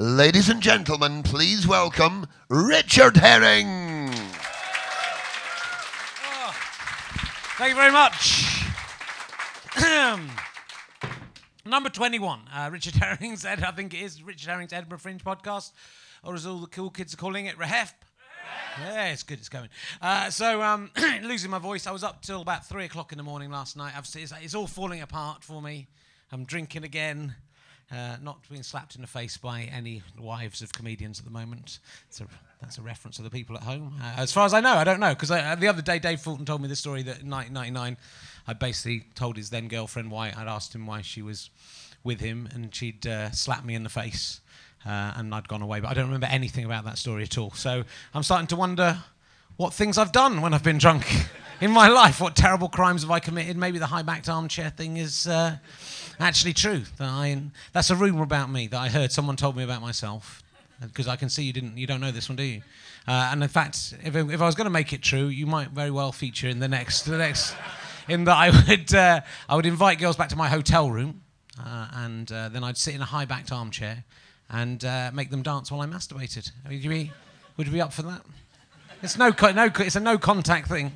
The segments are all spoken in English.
Ladies and gentlemen, please welcome Richard Herring. Thank you very much. Number 21, uh, Richard Herring's, Ed, I think it is Richard Herring's Edinburgh Fringe podcast, or as all the cool kids are calling it, Rehef. Yeah, it's good, it's going. Uh, so, um, losing my voice, I was up till about three o'clock in the morning last night. I've, it's, it's all falling apart for me. I'm drinking again. Uh, not being slapped in the face by any wives of comedians at the moment. A, that's a reference to the people at home. Uh, as far as I know, I don't know. Because uh, the other day, Dave Fulton told me the story that in 1999, I basically told his then girlfriend why I'd asked him why she was with him, and she'd uh, slapped me in the face, uh, and I'd gone away. But I don't remember anything about that story at all. So I'm starting to wonder what things I've done when I've been drunk in my life. What terrible crimes have I committed? Maybe the high backed armchair thing is uh, actually true. That I, that's a rumor about me that I heard someone told me about myself. Because I can see you didn't, you don't know this one, do you? Uh, and in fact, if, if I was going to make it true, you might very well feature in the next, the next, in that I would, uh, I would invite girls back to my hotel room, uh, and uh, then I'd sit in a high-backed armchair and uh, make them dance while I masturbated. Would you be, would you be up for that? It's no, no, it's a no contact thing.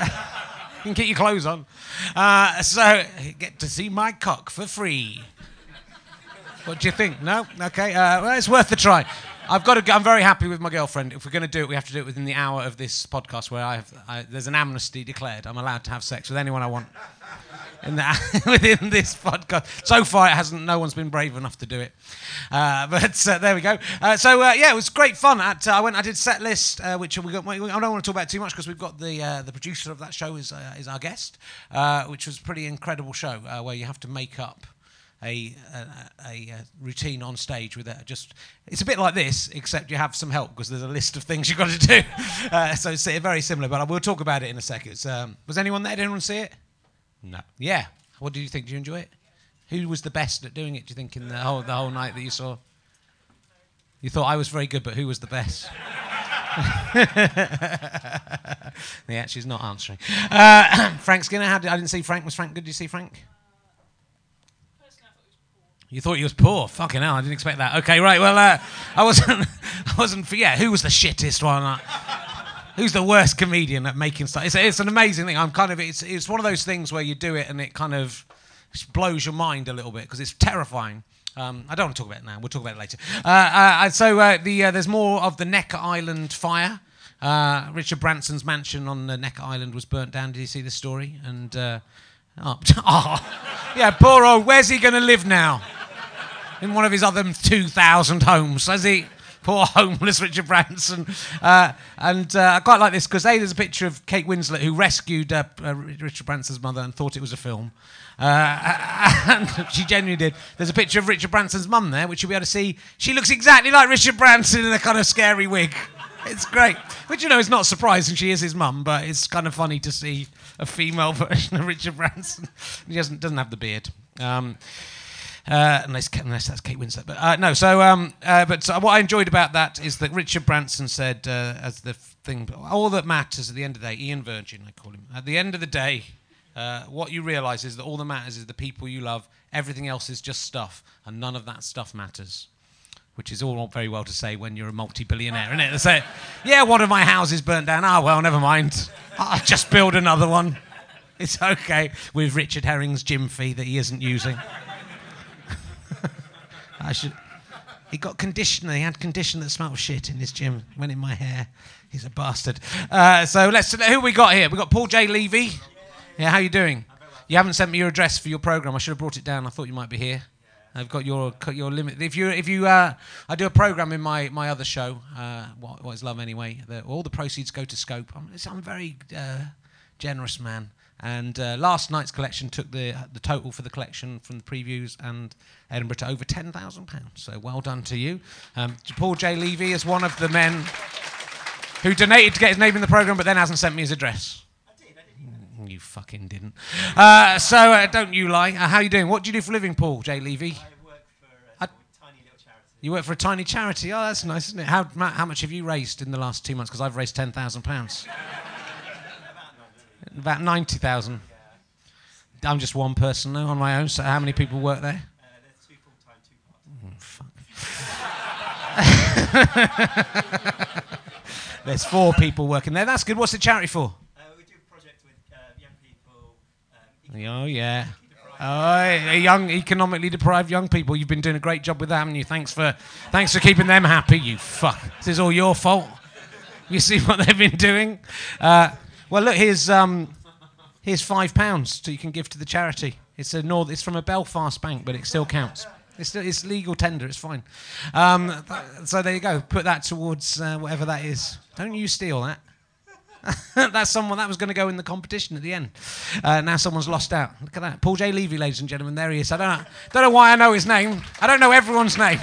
you can get your clothes on. Uh, so get to see my cock for free. What do you think? No? Okay. Uh, well, it's worth the try. I've got to. I'm very happy with my girlfriend. If we're going to do it, we have to do it within the hour of this podcast, where I have. I, there's an amnesty declared. I'm allowed to have sex with anyone I want. In the, within this podcast, so far it hasn't. No one's been brave enough to do it. Uh, but uh, there we go. Uh, so uh, yeah, it was great fun. At, uh, I went. I did set list, uh, which we got. I don't want to talk about too much because we've got the the producer of that show is is our guest, which was a pretty incredible show where you have to make up a, a, a, routine on stage with a, just it's a bit like this except you have some help because there's a list of things you've got to do. Uh, so it's very similar but we'll talk about it in a second. Um, was anyone there? Did anyone see it? No. Yeah. What did you think? Did you enjoy it? Who was the best at doing it do you think in the whole, the whole night that you saw? You thought I was very good but who was the best? Yeah she's not answering. Uh, Frank Skinner how did, I didn't see Frank. Was Frank good? Did you see Frank you thought he was poor? Fucking hell, I didn't expect that. Okay, right. Well, uh, I wasn't. I wasn't. Yeah, who was the shittest one? Uh, who's the worst comedian at making stuff? It's, it's an amazing thing. I'm kind of. It's it's one of those things where you do it and it kind of blows your mind a little bit because it's terrifying. Um, I don't want to talk about it now. We'll talk about it later. Uh, uh, so uh, the uh, there's more of the Necker Island fire. Richard Branson's mansion on the Necker Island was burnt down. Did you see the story? And oh, oh, yeah, poor old. Where's he going to live now? In one of his other 2,000 homes, has he? Poor homeless Richard Branson. Uh, and uh, I quite like this because, A, there's a picture of Kate Winslet who rescued uh, uh, Richard Branson's mother and thought it was a film. Uh, and she genuinely did. There's a picture of Richard Branson's mum there, which you'll be able to see. She looks exactly like Richard Branson in a kind of scary wig. It's great. Which, you know, is not surprising. She is his mum, but it's kind of funny to see a female version of Richard Branson. He doesn't, doesn't have the beard. Um, uh, unless, unless that's Kate Winslet. But uh, no, so um, uh, but what I enjoyed about that is that Richard Branson said uh, as the thing, all that matters at the end of the day, Ian Virgin, I call him. At the end of the day, uh, what you realise is that all that matters is the people you love. Everything else is just stuff, and none of that stuff matters. Which is all very well to say when you're a multi-billionaire, isn't it? They say, "Yeah, one of my houses burnt down. Ah, well, never mind. I'll just build another one. It's okay." With Richard Herring's gym fee that he isn't using. I should. He got conditioner. He had conditioner that smelled shit in his gym. Went in my hair. He's a bastard. Uh, so let's. Who we got here? We got Paul J. Levy. Yeah, how you doing? You haven't sent me your address for your program. I should have brought it down. I thought you might be here. I've got your your limit. If you if you uh, I do a program in my my other show. Uh, what, what is love anyway? The, all the proceeds go to Scope. I'm, I'm very uh, generous man. And uh, last night's collection took the the total for the collection from the previews and Edinburgh to over ten thousand pounds. So well done to you. Um, Paul J. Levy is one of the men who donated to get his name in the program, but then hasn't sent me his address. Mm, You fucking didn't. Uh, so uh, don't you lie. Uh, how you doing? What do you do for a living, Paul J. Levy? I work for a I- tiny little charity. You work for a tiny charity. Oh, that's nice, isn't it? How, how much have you raised in the last two months? Because I've raised ten thousand pounds. About ninety thousand. I'm just one person now on my own. So how many people work there? Uh, there's two full-time, two part-time. Oh, fuck. There's four people working there. That's good. What's the charity for? Uh, we do a project with uh, young people. Um, Oh yeah. Oh, young, economically deprived young people. You've been doing a great job with that, haven't you? Thanks for, thanks for keeping them happy. You fuck. This is all your fault. You see what they've been doing. Uh, well, look, here's um, here's five pounds so you can give to the charity. It's a north. It's from a Belfast bank, but it still counts. It's, it's legal tender. It's fine. Um, th- so there you go. Put that towards uh, whatever that is. Don't you steal that. That's someone that was going to go in the competition at the end. Uh, now someone's lost out. Look at that. Paul J. Levy, ladies and gentlemen. There he is. I don't know, don't know why I know his name. I don't know everyone's name.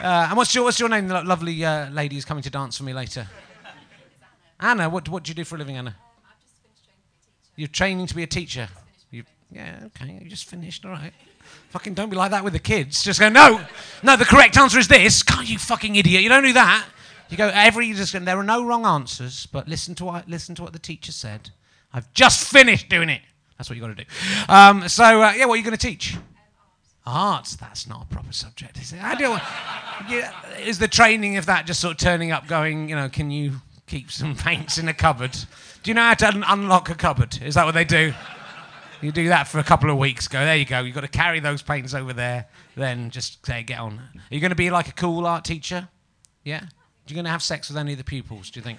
Uh, and what's your, what's your name, the lovely uh, lady who's coming to dance for me later? Anna, what, what do you do for a living, Anna? Um, I've just finished training teacher You're training to be a teacher. You, yeah, okay, you just finished, all right. Fucking don't be like that with the kids. Just go, no, no, the correct answer is this. God, you fucking idiot. You don't do that. You go, every, you just go, there are no wrong answers, but listen to what, listen to what the teacher said. I've just finished doing it. That's what you got to do. Um, so, uh, yeah, what are you going to teach? Arts, that's not a proper subject, is it? How do yeah, is the training of that just sort of turning up, going, you know, can you keep some paints in a cupboard? Do you know how to un- unlock a cupboard? Is that what they do? You do that for a couple of weeks. Go there. You go. You've got to carry those paints over there. Then just say, get on. Are you going to be like a cool art teacher? Yeah. Are you going to have sex with any of the pupils? Do you think?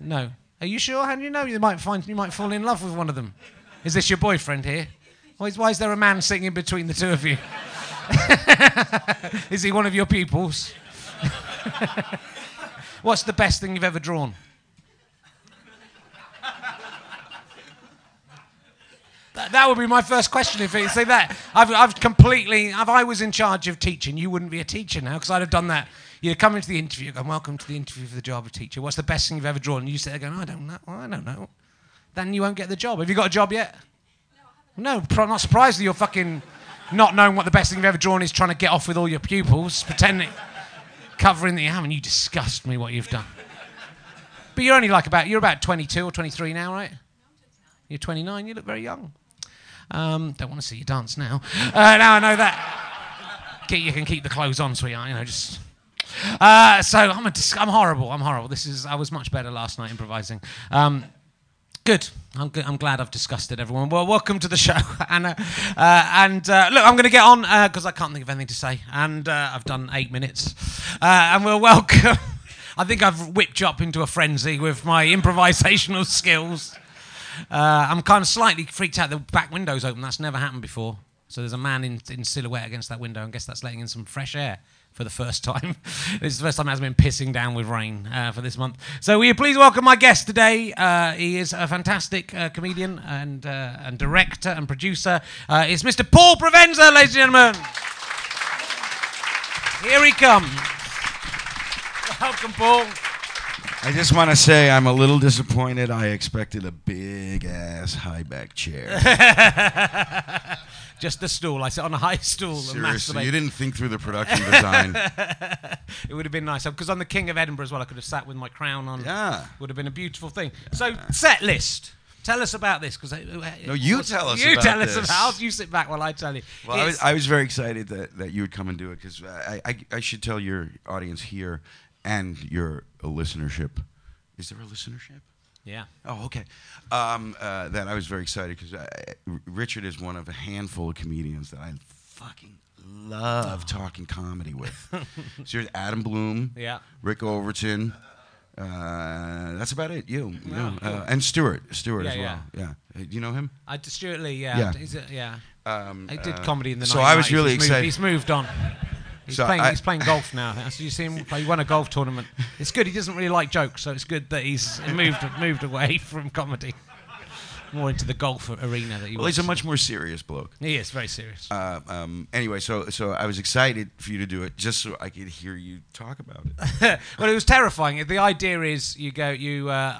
No. Are you sure? How do you know? You might find you might fall in love with one of them. Is this your boyfriend here? Why is, why is there a man sitting in between the two of you? is he one of your pupils? What's the best thing you've ever drawn? That, that would be my first question if you say that. I've, I've completely, if I was in charge of teaching, you wouldn't be a teacher now because I'd have done that. You'd come into the interview, going, welcome to the interview for the job of teacher. What's the best thing you've ever drawn? And you sit there going, I don't know, I don't know. Then you won't get the job. Have you got a job yet? No, pro- not surprised that you're fucking not knowing what the best thing you've ever drawn is trying to get off with all your pupils, pretending, covering that you haven't. You disgust me what you've done. But you're only like about, you're about 22 or 23 now, right? You're 29, you look very young. Um, don't want to see you dance now. Uh, now I know that. You can keep the clothes on, sweetheart, you know, just. Uh, so I'm, a dis- I'm horrible. I'm horrible. This is. I was much better last night improvising. Um, Good. I'm, good. I'm glad I've discussed it, everyone. Well, welcome to the show, Anna. Uh, and uh, look, I'm going to get on because I can't think of anything to say. And uh, I've done eight minutes. Uh, and we'll welcome. I think I've whipped you up into a frenzy with my improvisational skills. Uh, I'm kind of slightly freaked out. The back window's open. That's never happened before. So there's a man in, in silhouette against that window. I guess that's letting in some fresh air for the first time. this is the first time it has been pissing down with rain uh, for this month. So will you please welcome my guest today? Uh, he is a fantastic uh, comedian and, uh, and director and producer. Uh, it's Mr. Paul Provenza, ladies and gentlemen. Here he comes. Welcome, Paul. I just want to say I'm a little disappointed. I expected a big ass high back chair. Just the stool. I sit on a high stool and Seriously, masturbate. you didn't think through the production design. It would have been nice oh, because I'm the king of Edinburgh as well. I could have sat with my crown on. Yeah. Would have been a beautiful thing. So set list. Tell us about this because uh, uh, uh, No, you tell us You about tell us this. about. You sit back while I tell you. Well, I was, I was very excited that, that you would come and do it because I, I, I should tell your audience here and your listenership. Is there a listenership? yeah. Oh, okay. Um, uh, that I was very excited because Richard is one of a handful of comedians that I fucking love talking comedy with. so there's Adam Bloom, Yeah. Rick Overton. Uh, that's about it. You, you Wow, uh, and Stewart, Stewart Yeah, as well. Yeah. Uh, Do you know him? I did Stewart Lee. Yeah. Yeah. It, yeah. Um, He did uh, comedy in the. So I was really he's moved, excited. he's moved on. He's, So playing, I- he's playing golf now. So you see him play. He won a golf tournament. It's good. He doesn't really like jokes, so it's good that he's moved moved away from comedy, more into the golf arena that he well, was. he's a much more serious bloke. He is very serious. Uh, um, anyway, so so I was excited for you to do it just so I could hear you talk about it. well, it was terrifying. The idea is you go, you, uh,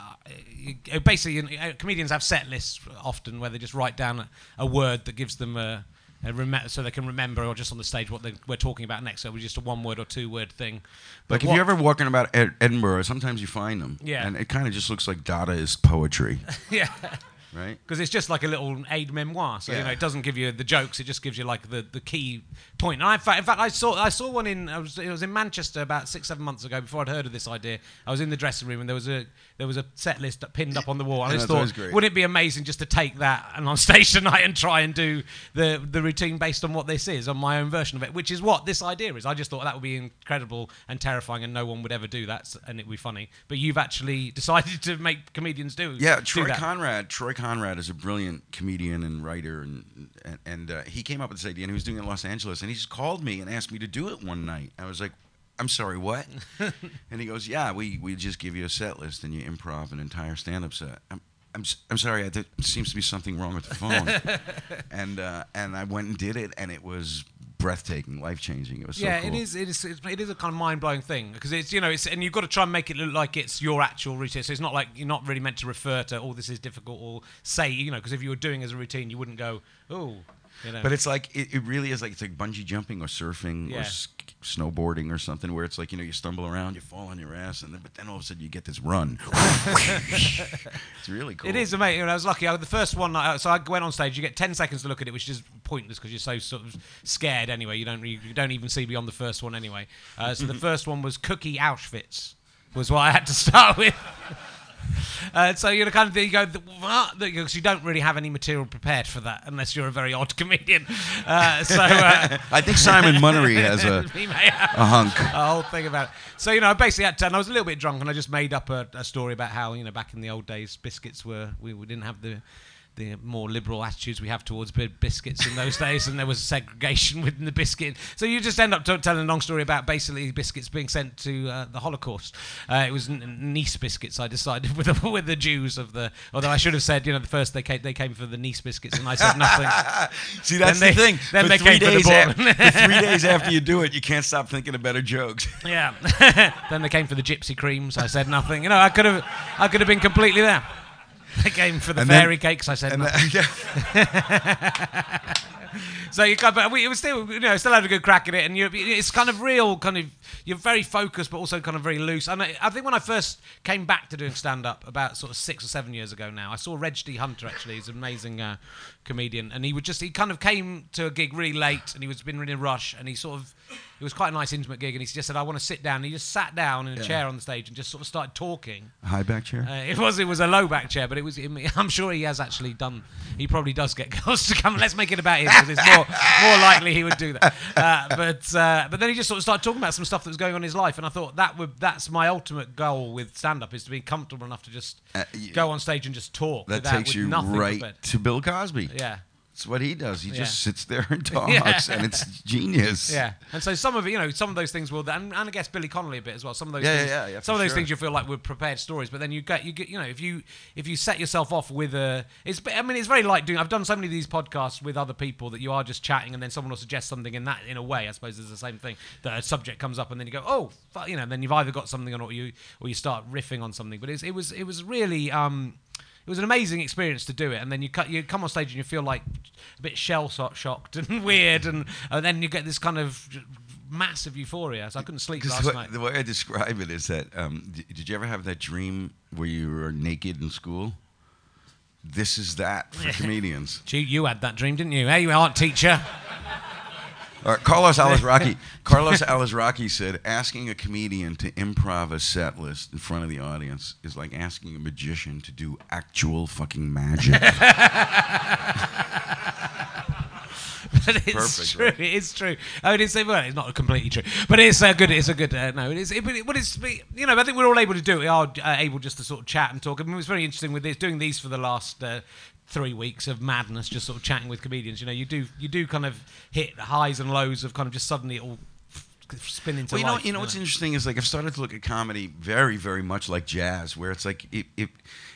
you basically you know, comedians have set lists often where they just write down a, a word that gives them a rem- so they can remember or just on the stage what they, we're talking about next. So it was just a one word or two word thing. But Like if what- you're ever walking about Ed- Edinburgh, sometimes you find them, Yeah. and it kind of just looks like Dadaist poetry. yeah. Right? because it's just like a little aid memoir. So you know, it doesn't give you the jokes; it just gives you like the, the key point. And I, in fact, I saw I saw one in I was, it was in Manchester about six seven months ago. Before I'd heard of this idea, I was in the dressing room and there was a there was a set list pinned up on the wall. And I just thought, wouldn't it be amazing just to take that and on stage tonight and try and do the the routine based on what this is, on my own version of it, which is what this idea is. I just thought that would be incredible and terrifying, and no one would ever do that, and it would be funny. But you've actually decided to make comedians do Yeah, do Troy that. Conrad. Troy Conrad is a brilliant comedian and writer, and and, and uh, he came up with this idea, and he was doing it in Los Angeles, and he just called me and asked me to do it one night. I was like, "I'm sorry, what?" and he goes, "Yeah, we we just give you a set list and you improv an entire stand-up set." I'm, I'm, I'm sorry, there seems to be something wrong with the phone, and uh, and I went and did it, and it was breathtaking, life changing. It was so yeah, cool. it is. It is. It's, it is a kind of mind blowing thing because it's you know it's and you've got to try and make it look like it's your actual routine. So it's not like you're not really meant to refer to oh this is difficult or say you know because if you were doing as a routine you wouldn't go oh you know. But it's like it, it really is like it's like bungee jumping or surfing Yeah. or snowboarding or something where it's like you know you stumble around, you fall on your ass, and then but then all of a sudden you get this run. it's really cool. It is amazing. I was lucky. I, the first one, I, so I went on stage. You get ten seconds to look at it, which is pointless because you're so sort of scared anyway. You don't you don't even see beyond the first one anyway. Uh, so the first one was Cookie Auschwitz, was what I had to start with. Uh, so you're kind of thing you go because you don't really have any material prepared for that unless you're a very odd comedian. Uh, so uh, I think Simon Munnery has a, he may have a hunk. a whole thing about it. So you know, I basically had to, and I was a little bit drunk, and I just made up a, a story about how you know back in the old days, biscuits were we, we didn't have the the more liberal attitudes we have towards biscuits in those days, and there was segregation within the biscuit. So you just end up t- telling a long story about basically biscuits being sent to uh, the Holocaust. Uh, it was n- Nice biscuits. I decided with the, with the Jews of the. Although I should have said, you know, the first they came, they came for the Nice biscuits, and I said nothing. See, that's Then the they- thing. then for they came for the days af- for three days after you do it, you can't stop thinking of better jokes. Yeah. then they came for the gypsy creams. I said nothing. You know, I could have, I could have been completely there. They came for the And then- fairy cakes. I said nothing. that- so you got, but we, it was still, you know, still had a good crack at it, and you, it's kind of real, kind of, you're very focused, but also kind of very loose. And I, I think when I first came back to doing stand up about sort of six or seven years ago now, I saw Reg D. Hunter actually, he's an amazing uh, comedian, and he would just, he kind of came to a gig really late, and he was been in a rush, and he sort of, it was quite a nice intimate gig, and he just said, I want to sit down. And he just sat down in a Yeah. chair on the stage and just sort of started talking. A High back chair. Uh, it was it was a low back chair, but it was. I'm sure he has actually done. He probably does get girls to come. Let's make it about him because it's more more likely he would do that. Uh, but uh, but then he just sort of started talking about some stuff that was going on in his life, and I thought that would that's my ultimate goal with stand up is to be comfortable enough to just Uh, y- go on stage and just talk. that takes with you right to Bill Cosby. Yeah. It's what he does. He Yeah. just sits there and talks, Yeah. and it's genius. Yeah, and so some of it, you know, some of those things will, and, and I guess Billy Connolly a bit as well. Some of those, Yeah, yeah, things, yeah, yeah, some of those sure. things you feel like were prepared stories, but then you get, you get, you know, if you if you set yourself off with a, it's, I mean, it's very like doing. I've done so many of these podcasts with other people that you are just chatting, and then someone will suggest something in that, in a way, I suppose it's the same thing. That a subject comes up, and then you go, oh, you know, and then you've either got something on, or you or you start riffing on something. But it's, it was it was really. um it was an amazing experience to do it, and then you cut, you come on stage and you feel like a bit shell shocked and weird, and, and then you get this kind of massive euphoria. So I couldn't sleep last way, night. the way I describe it is that um, d- did you ever have that dream where you were naked in school? This is that for comedians. Gee, you had that dream, didn't you? Hey, you art teacher. Carlos Alazraqui. Carlos Alazraqui said, asking a comedian to improv a set list in front of the audience is like asking a magician to do actual fucking magic. but it's Perfect, true. right? It is true. I mean, it's well, it's not completely true, but it's a good. It's a good. Uh, no, it is. It, but, it, but it's you know, I think we're all able to do it. We are uh, able just to sort of chat and talk. I mean, it was very interesting with this doing these for the last. Three weeks of madness, just sort of chatting with comedians. You know, you do you do kind of hit highs and lows of kind of just suddenly it all spin into well, you know, life. you know what's interesting is like I've started to look at comedy very, very much like jazz, where it's like if if,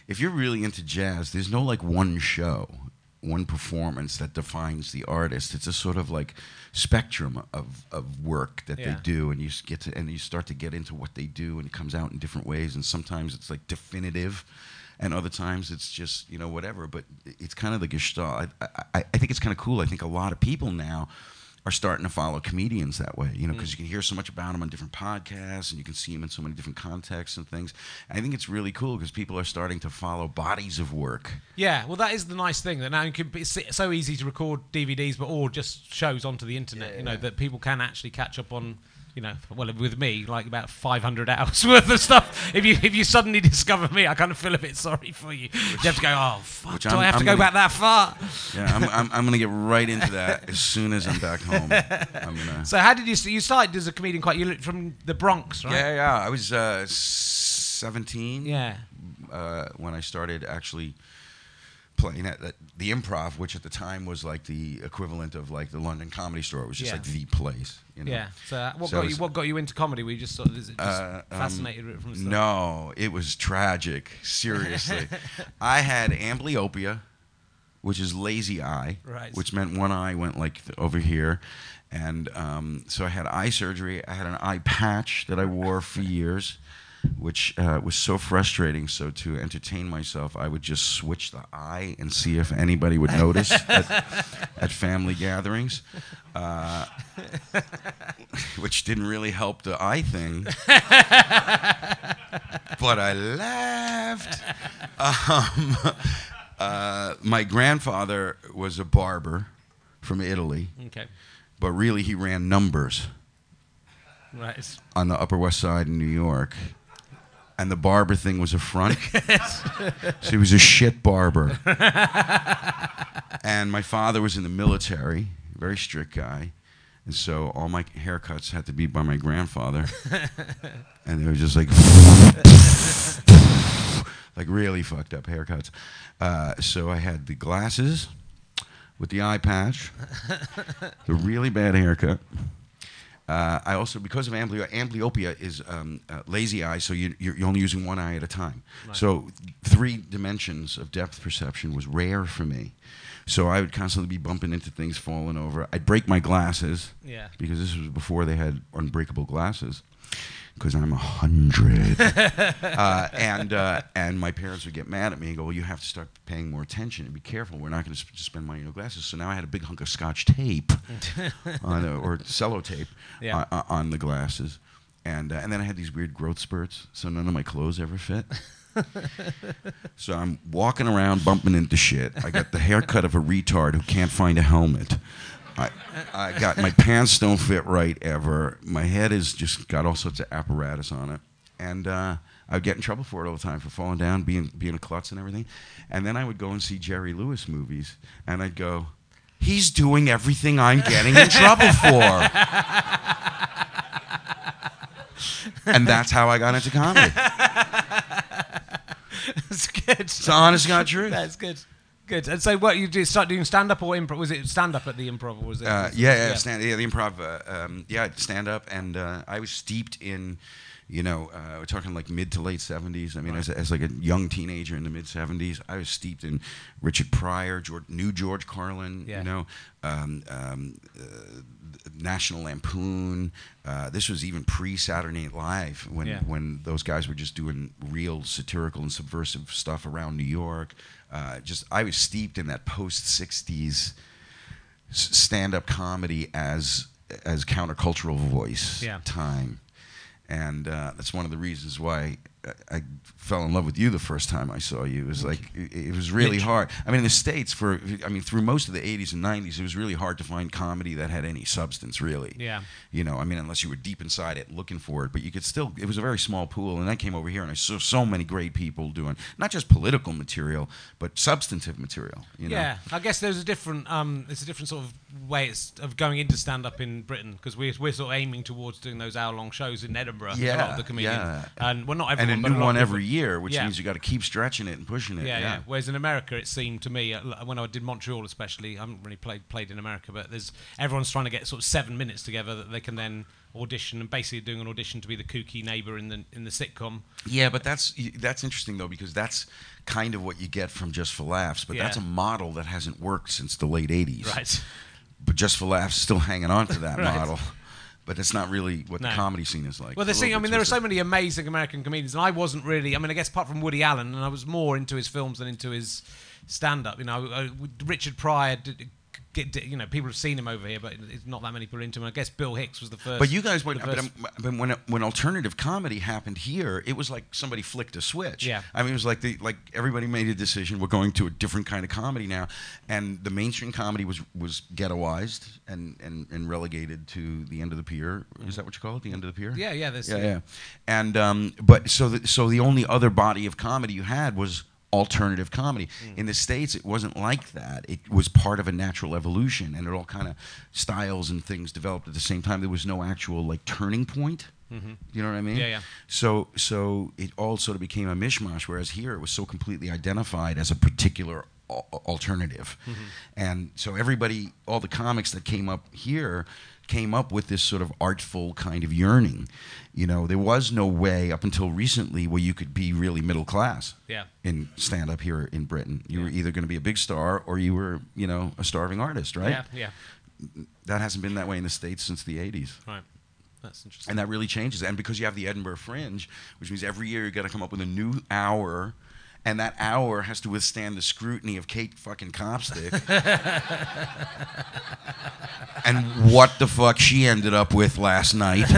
if you're really into jazz, there's no like one show, one performance that defines the artist. It's a sort of like spectrum of, of work that Yeah. they do, and you get to and you start to get into what they do, and it comes out in different ways. And sometimes it's like definitive. And other times it's just you know whatever, but it's kind of the gestalt. I, I, I think it's kind of cool. I think a lot of people now are starting to follow comedians that way, you know, mm. because you can hear so much about them on different podcasts and you can see them in so many different contexts and things. I think it's really cool because people are starting to follow bodies of work. Yeah, well, that is the nice thing that now you can, it's so easy to record DVDs, but or just shows onto the internet. you know that people can actually catch up on. You know, well, with me, like about 500 hours worth of stuff. If you if you suddenly discover me, I kind of feel a bit sorry for you. you have to go, oh fuck, do I'm- I have to I'm go gonna- back that far? Yeah, I'm, I'm, I'm going to get right into that as soon as I'm back home. I'm gonna, So how did you you started as a comedian? Quite you look from the Bronx, right? yeah, yeah. I was uh, 17 Yeah. uh, when I started actually playing at, at the improv, which at the time was like the equivalent of like the London Comedy Store. It was just Yeah. like the place. You know? Yeah. So uh, what So got it's- you? What got you into comedy? Were you just sort of is it just Uh, um, fascinated with it from the start? No, it was tragic. Seriously, I had amblyopia, which is lazy eye, Right. which meant one eye went like th- over here, and um, so I had eye surgery. I had an eye patch that I wore for years. Which uh, was so frustrating. So to entertain myself, I would just switch the eye and see if anybody would notice at, at family gatherings, uh, which didn't really help the eye thing but I laughed. Um, uh, my grandfather was a barber from Italy, Okay. but really he ran numbers Right. on the Upper West Side in New York. And the barber thing was a front. so he was a shit barber. and my father was in the military, very strict guy. And so all my haircuts had to be by my grandfather. and they were just like, like really fucked up haircuts. Uh, so I had the glasses with the eye patch, the really bad haircut. Uh, I also, because of ambly- amblyopia, is um, uh, lazy eye, so you, you're, you're only using one eye at a time. So three dimensions of depth perception was rare for me. So I would constantly be bumping into things, falling over. I'd break my glasses Yeah. because this was before they had unbreakable glasses. Because I'm a hundred, uh, and uh, and my parents would get mad at me and go, "Well, you have to start paying more attention and be careful. We're not going to sp- spend money on glasses." So now I had a big hunk of Scotch tape, on the, or cello tape, Yeah. on, on the glasses, and uh, and then I had these weird growth spurts, so none of my clothes ever fit. so I'm walking around bumping into shit. I got the haircut of a retard who can't find a helmet. I, I got my pants don't fit right ever. My head has just got all sorts of apparatus on it, and uh, I would get in trouble for it all the time for falling down, being being a klutz and everything. And then I would go and see Jerry Lewis movies, and I'd go, "He's doing everything I'm getting in trouble for." and that's how I got into comedy. That's good. It's honest God truth. That's good. Good. And so, what you did start doing stand up or improv? Was it stand up at the improv, or was it? Uh, yeah, yeah, stand, yeah, the improv, uh, um, yeah, stand up, and uh, I was steeped in, you know, uh, we're talking like mid to late seventies. I mean, as, as like a young teenager in the mid seventies, I was steeped in Richard Pryor, George, new George Carlin, Yeah. you know, um, um, uh, National Lampoon. Uh, this was even pre Saturday Night Live when Yeah. when those guys were just doing real satirical and subversive stuff around New York. Uh, just I was steeped in that post '60s stand-up comedy as as countercultural voice Yeah. time, and uh, that's one of the reasons why I, I fell in love with you the first time I saw you. It was like it, it was really hard. I mean, in the states, for I mean, through most of the '80s and '90s, it was really hard to find comedy that had any substance, really. Yeah. You know, I mean, unless you were deep inside it looking for it, but you could still. It was a very small pool, and I came over here and I saw so many great people doing not just political material, but substantive material. You know? Yeah, I guess there's a different, um, it's a different sort of way it's, of going into stand up in Britain because we're, we're sort of aiming towards doing those hour long shows in Edinburgh. a lot Yeah, of the comedians, yeah. and well, not and everyone, a but new lot one every year, which Yeah. means you got to keep stretching it and pushing it. Yeah, yeah, Yeah, Whereas in America, it seemed to me uh, when I did Montreal, especially, I haven't really played played in America, but there's everyone's trying to get sort of seven minutes together that they can then audition and basically doing an audition to be the kooky neighbor in the in the sitcom. Yeah, but that's that's interesting though because that's kind of what you get from Just for Laughs. But that's a model that hasn't worked since the late '80s. Right. But Just for Laughs still hanging on to that Right. model. But it's not really what No. the comedy scene is like. Well, the thing, I mean, there are so many amazing American comedians, and I wasn't really. I mean, I guess apart from Woody Allen, and I was more into his films than into his stand-up. You know, uh, Richard Pryor did, get, you know, people have seen him over here, but it's not that many people into him. I guess Bill Hicks was the first. But you guys went. But, um, but when when alternative comedy happened here, it was like somebody flicked a switch. Yeah. I mean, it was like the like everybody made a decision. We're going to a different kind of comedy now, and the mainstream comedy was was ghettoized and and, and relegated to the end of the pier. Is that what you call it? The end of the pier. yeah, yeah, there's Yeah, yeah. And um, but so the, so the only other body of comedy you had was alternative comedy. Mm. In the states, it wasn't like that. It was part of a natural evolution, and it all kind of styles and things developed at the same time. There was no actual like turning point. You know what I mean? Mm-hmm. Yeah, yeah. So so it all sort of became a mishmash. Whereas here, it was so completely identified as a particular al- alternative, Mm-hmm. and so everybody, all the comics that came up here, came up with this sort of artful kind of yearning. You know, there was no way up until recently where you could be really middle class Yeah. in stand up here in Britain. You were either going to be a big star or you were, you know, a starving artist, right? Yeah, yeah, That hasn't been that way in the States since the 80s. right. That's interesting. And that really changes. And because you have the Edinburgh Fringe, which means every year you got to come up with a new hour, and that hour has to withstand the scrutiny of Kate fucking Copstick. and what the fuck she ended up with last night.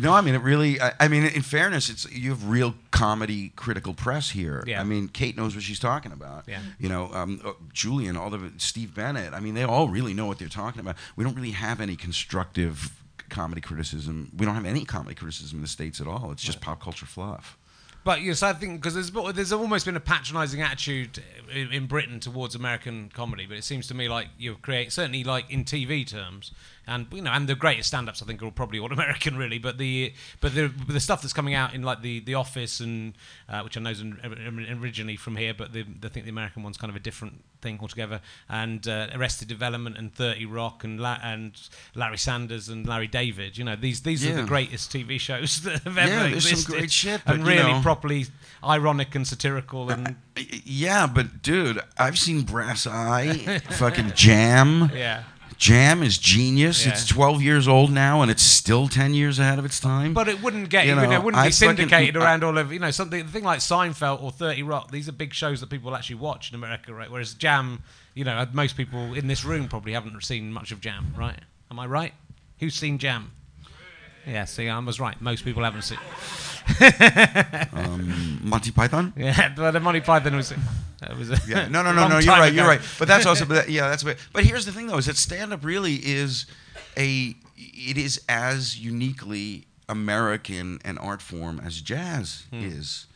no, I mean it really. I, I mean, in fairness, it's you have real comedy critical press here. Yeah. I mean, Kate knows what she's talking about. Yeah. You know, um, uh, Julian, all the Steve Bennett. I mean, they all really know what they're talking about. We don't really have any constructive comedy criticism. We don't have any comedy criticism in the states at all. It's just pop culture fluff. But yes, I think because there's there's almost been a patronising attitude in, in Britain towards American comedy, but it seems to me like you create certainly like in TV terms, and you know, and the greatest stand-ups I think are probably all American really, but the but the the stuff that's coming out in like the the Office and uh, which I know is in- originally from here, but the, I think the American one's kind of a different thing altogether, and uh, Arrested Development and Thirty Rock and La- and Larry Sanders and Larry David, you know, these these are the greatest TV shows that have ever Yeah, existed, shit, and really know- properly ironic and satirical and Yeah, but dude, I've seen Brass Eye, fucking Jam. yeah. Jam is genius. Yeah. It's 12 years old now, and it's still 10 years ahead of its time. But it wouldn't get You know, it wouldn't I be fucking- syndicated I- around all of you know something. The thing like Seinfeld or Thirty Rock, these are big shows that people actually watch in America, right? Whereas Jam, you know, most people in this room probably haven't seen much of Jam, right? Am I right? Who's seen Jam? Yeah, see, I was right. Most people haven't seen. um, Monty Python. Yeah, but the Monty Python was. That was Yeah, no, no, no, no. You're right. You're right. But that's also, but that, yeah, that's. But, but here's the thing, though, is that stand-up really is a. It is as uniquely American an art form as jazz Hmm. is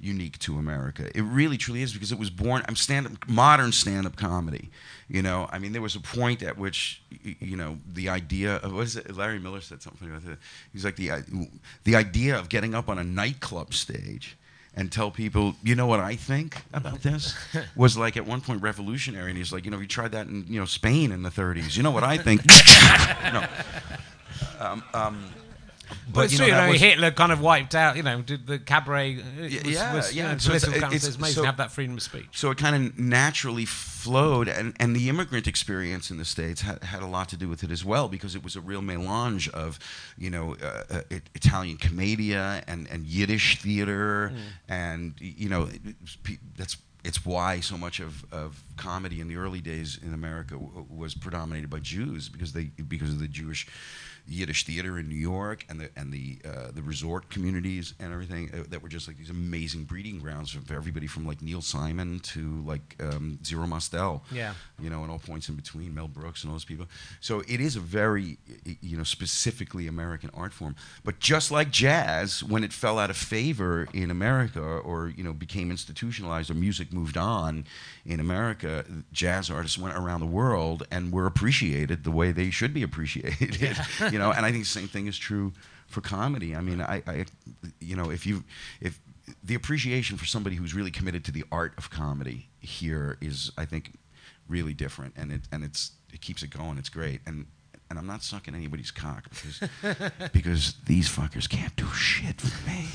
unique to America. It really, truly is because it was born. I'm stand-up, modern stand-up comedy. You know, I mean, there was a point at which, you know, the idea of what is it? Larry Miller said something about it. He's like the the idea of getting up on a nightclub stage and tell people, you know what I think about this, was like at one point revolutionary. And he's like, you know, you tried that in you know Spain in the 30s. You know what I think? no. Um, um, But you true, you know, was- Hitler kind of wiped out, you know, did the cabaret. uh, Was, yeah, was, you yeah. know, So political it's- it's, it's amazing so- to have that freedom of speech. so it kind of naturally flowed and, and the immigrant experience in the states had, had a lot to do with it as well because it was a real melange of you know uh, uh, italian commedia and, and yiddish theater and you know it- that's it's why so much of, of comedy in the early days in America w- was predominated by Jews because they because of the Jewish Yiddish theater in New York and the and the uh, the resort communities and everything uh, that were just like these amazing breeding grounds for everybody from like Neil Simon to like um, Zero Mostel, Yeah. you know, and all points in between, Mel Brooks and all those people. So it is a very you know specifically American art form. But just like jazz, when it fell out of favor in America or you know became institutionalized or music moved on in America, jazz artists went around the world and were appreciated the way they should be appreciated. you know, and I think the same thing is true for comedy. I mean, I, I you know, if you if the appreciation for somebody who's really committed to the art of comedy here is, I think, really different, and it and it's it keeps it going. It's great, and and I'm not sucking anybody's cock because because these fuckers can't do shit for me.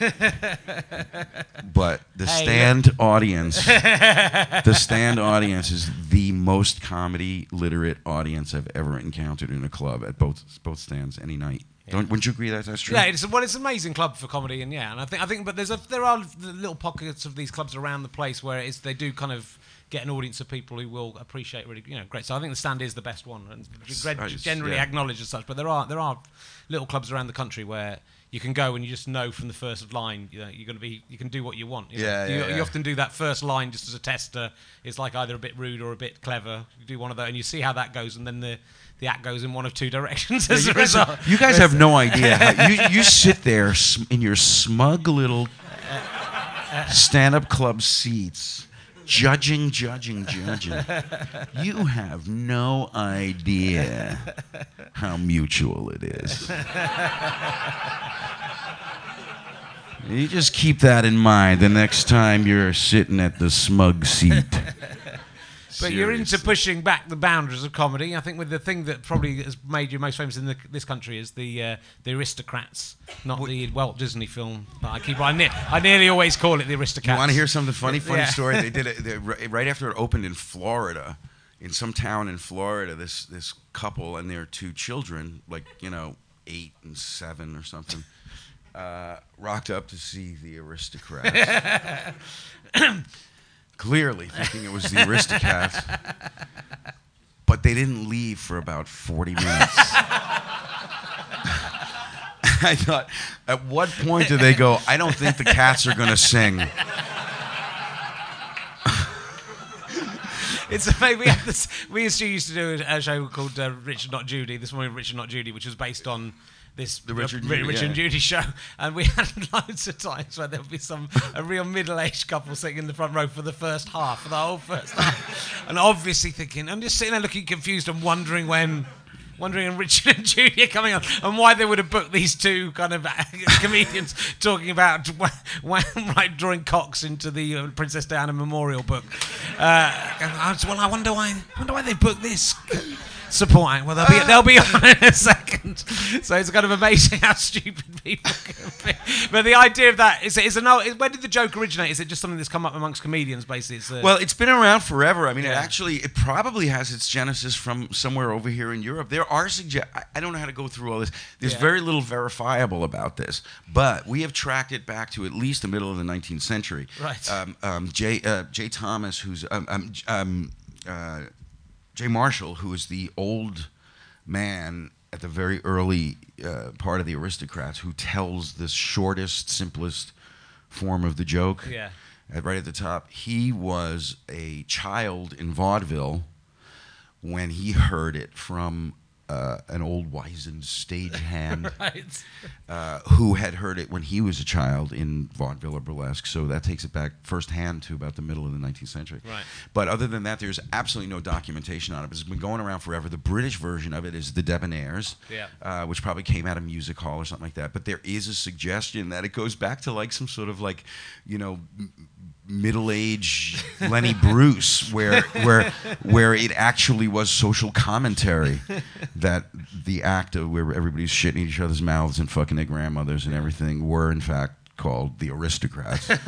but the Hey, stand audience, the stand audience is the most comedy literate audience I've ever encountered in a club at both both stands any night. Don't, wouldn't you agree that that's true? Yeah, it's well, it's an amazing club for comedy, and yeah, and I think I think, but there's a there are little pockets of these clubs around the place where it's they do kind of get an audience of people who will appreciate really, you know, great. So I think the stand is the best one, and I just- generally yeah. acknowledged as such. But there are there are little clubs around the country where you can go and you just know from the first line, you know, you're going to be, you can do what you want. you know. Yeah, you, yeah, you often do that first line just as a tester. It's like either a bit rude or a bit clever. You do one of those, and you see how that goes, and then the the act goes in one of two directions as you a guys, result. you guys have no idea. How, you, you sit there in your smug little uh, uh, uh, stand up club seats, judging, judging, judging. You have no idea how mutual it is. You just keep that in mind the next time you're sitting at the smug seat. But you're into pushing back the boundaries of comedy. I think with the thing that probably has made you most famous in the, this country is the uh, the Aristocrats, not the Walt Disney film. that I keep I, ne- I nearly always call it the Aristocrats. You want to hear something funny? Funny Yeah. story. They did it they, right after it opened in Florida, in some town in Florida. This this couple and their two children, like you know, eight and seven or something, uh, rocked up to see the Aristocrats. Clearly thinking it was the Aristocrats, but they didn't leave for about forty minutes. I thought, at what point do they go? I don't think the cats are going to sing. It's amazing. We, had this, we used to used to do a show called uh, Richard Not Judy. This morning, Richard Not Judy, which was based on this The Richard uh, Judy, Richard yeah. Judy show, and we had loads of times where there would be some a real middle-aged couple sitting in the front row for the first half, for the whole first half, and obviously thinking, I'm just sitting there looking confused and wondering when. Wondering when Richard and Judy are coming on, and why they would have booked these two kind of comedians talking about right drawing cocks into the uh, Princess Diana memorial book. Uh, and I was, well, I wonder why. Wonder why they booked this supporting. Well, they'll be they'll be on in a second. So it's kind of amazing how stupid people can be. But the idea of that is it's an old, where did the joke originate? Is it just something that's come up amongst comedians? Basically, it's uh, Well, it's been around forever. I mean, it actually, it probably has its genesis from somewhere over here in Europe. There are suggest. I, I don't know how to go through all this. There's Yeah. very little verifiable about this, but we have tracked it back to at least the middle of the 19th century. Right. Um, um, Jay uh, Jay Thomas, who's um, um, um, uh, Jay Marshall, who is the old man at the very early uh, part of the aristocrats, who tells the shortest, simplest form of the joke yeah. at, right at the top. He was a child in vaudeville when he heard it from uh, an old wizened stagehand Right. uh, who had heard it when he was a child in vaudeville or burlesque. So that takes it back firsthand to about the middle of the 19th century. Right. But other than that, there's absolutely no documentation on it. It's been going around forever. The British version of it is The Debonaires, Yeah. uh, which probably came out of music hall or something like that. But there is a suggestion that it goes back to like some sort of like, you know, m- middle-aged Lenny Bruce, where where where it actually was social commentary that the act of where everybody's shitting in each other's mouths and fucking their grandmothers and everything were in fact called the aristocrats.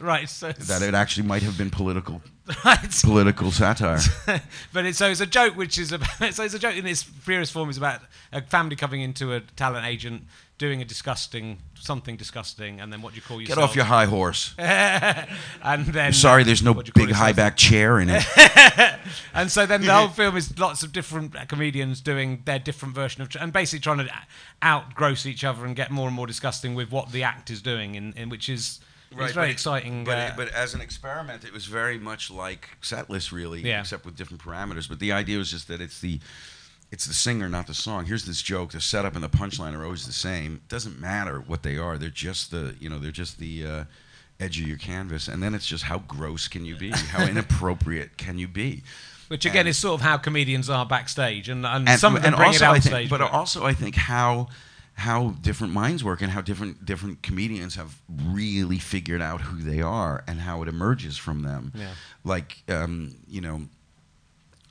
Right. So that it actually might have been political right. political satire. but it's so it's a joke which is about so it's a joke in its purest form is about a family coming into a talent agent doing a disgusting something disgusting and then what do you call yourself? Get off your high horse. and then Sorry, there's no what do you call big high back chair in it. and so then the whole film is lots of different comedians doing their different version of and basically trying to outgross each other and get more and more disgusting with what the act is doing in, in which is it's very but it- exciting But, uh, it- but as an experiment, it was very much like Setlist, really, Yeah. except with different parameters. But the idea was just that it's the it's the singer, not the song. Here's this joke: the setup and the punchline are always the same. It doesn't matter what they are; they're just the you know they're just the uh, edge of your canvas. And then it's just how gross can you be? How inappropriate can you be? which again and- is sort of how comedians are backstage and, and, and, some of them and bring also it out think, stage but also I think how how different minds work and how different different comedians have really figured out who they are and how it emerges from them. Yeah. Like um, you know,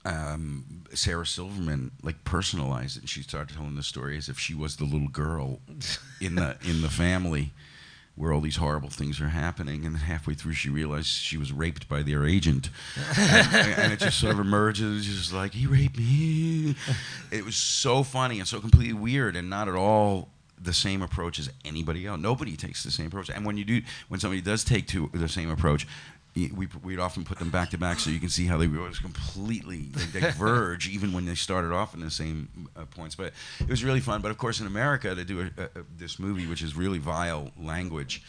um, Sarah Silverman like personalized it. and She started telling the story as if she was the little girl in the in the family. where all these horrible things are happening, and then halfway through she realized she was raped by their agent, and, and it just sort of emerges, just like he raped me. It was so funny and so completely weird, and not at all the same approach as anybody else. Nobody takes the same approach, and when you do, when somebody does take to the same approach. We, we'd often put them back to back so you can see how they were completely they diverge even when they started off in the same uh, points. But it was really fun. But of course in America to do a, a, this movie which is really vile language.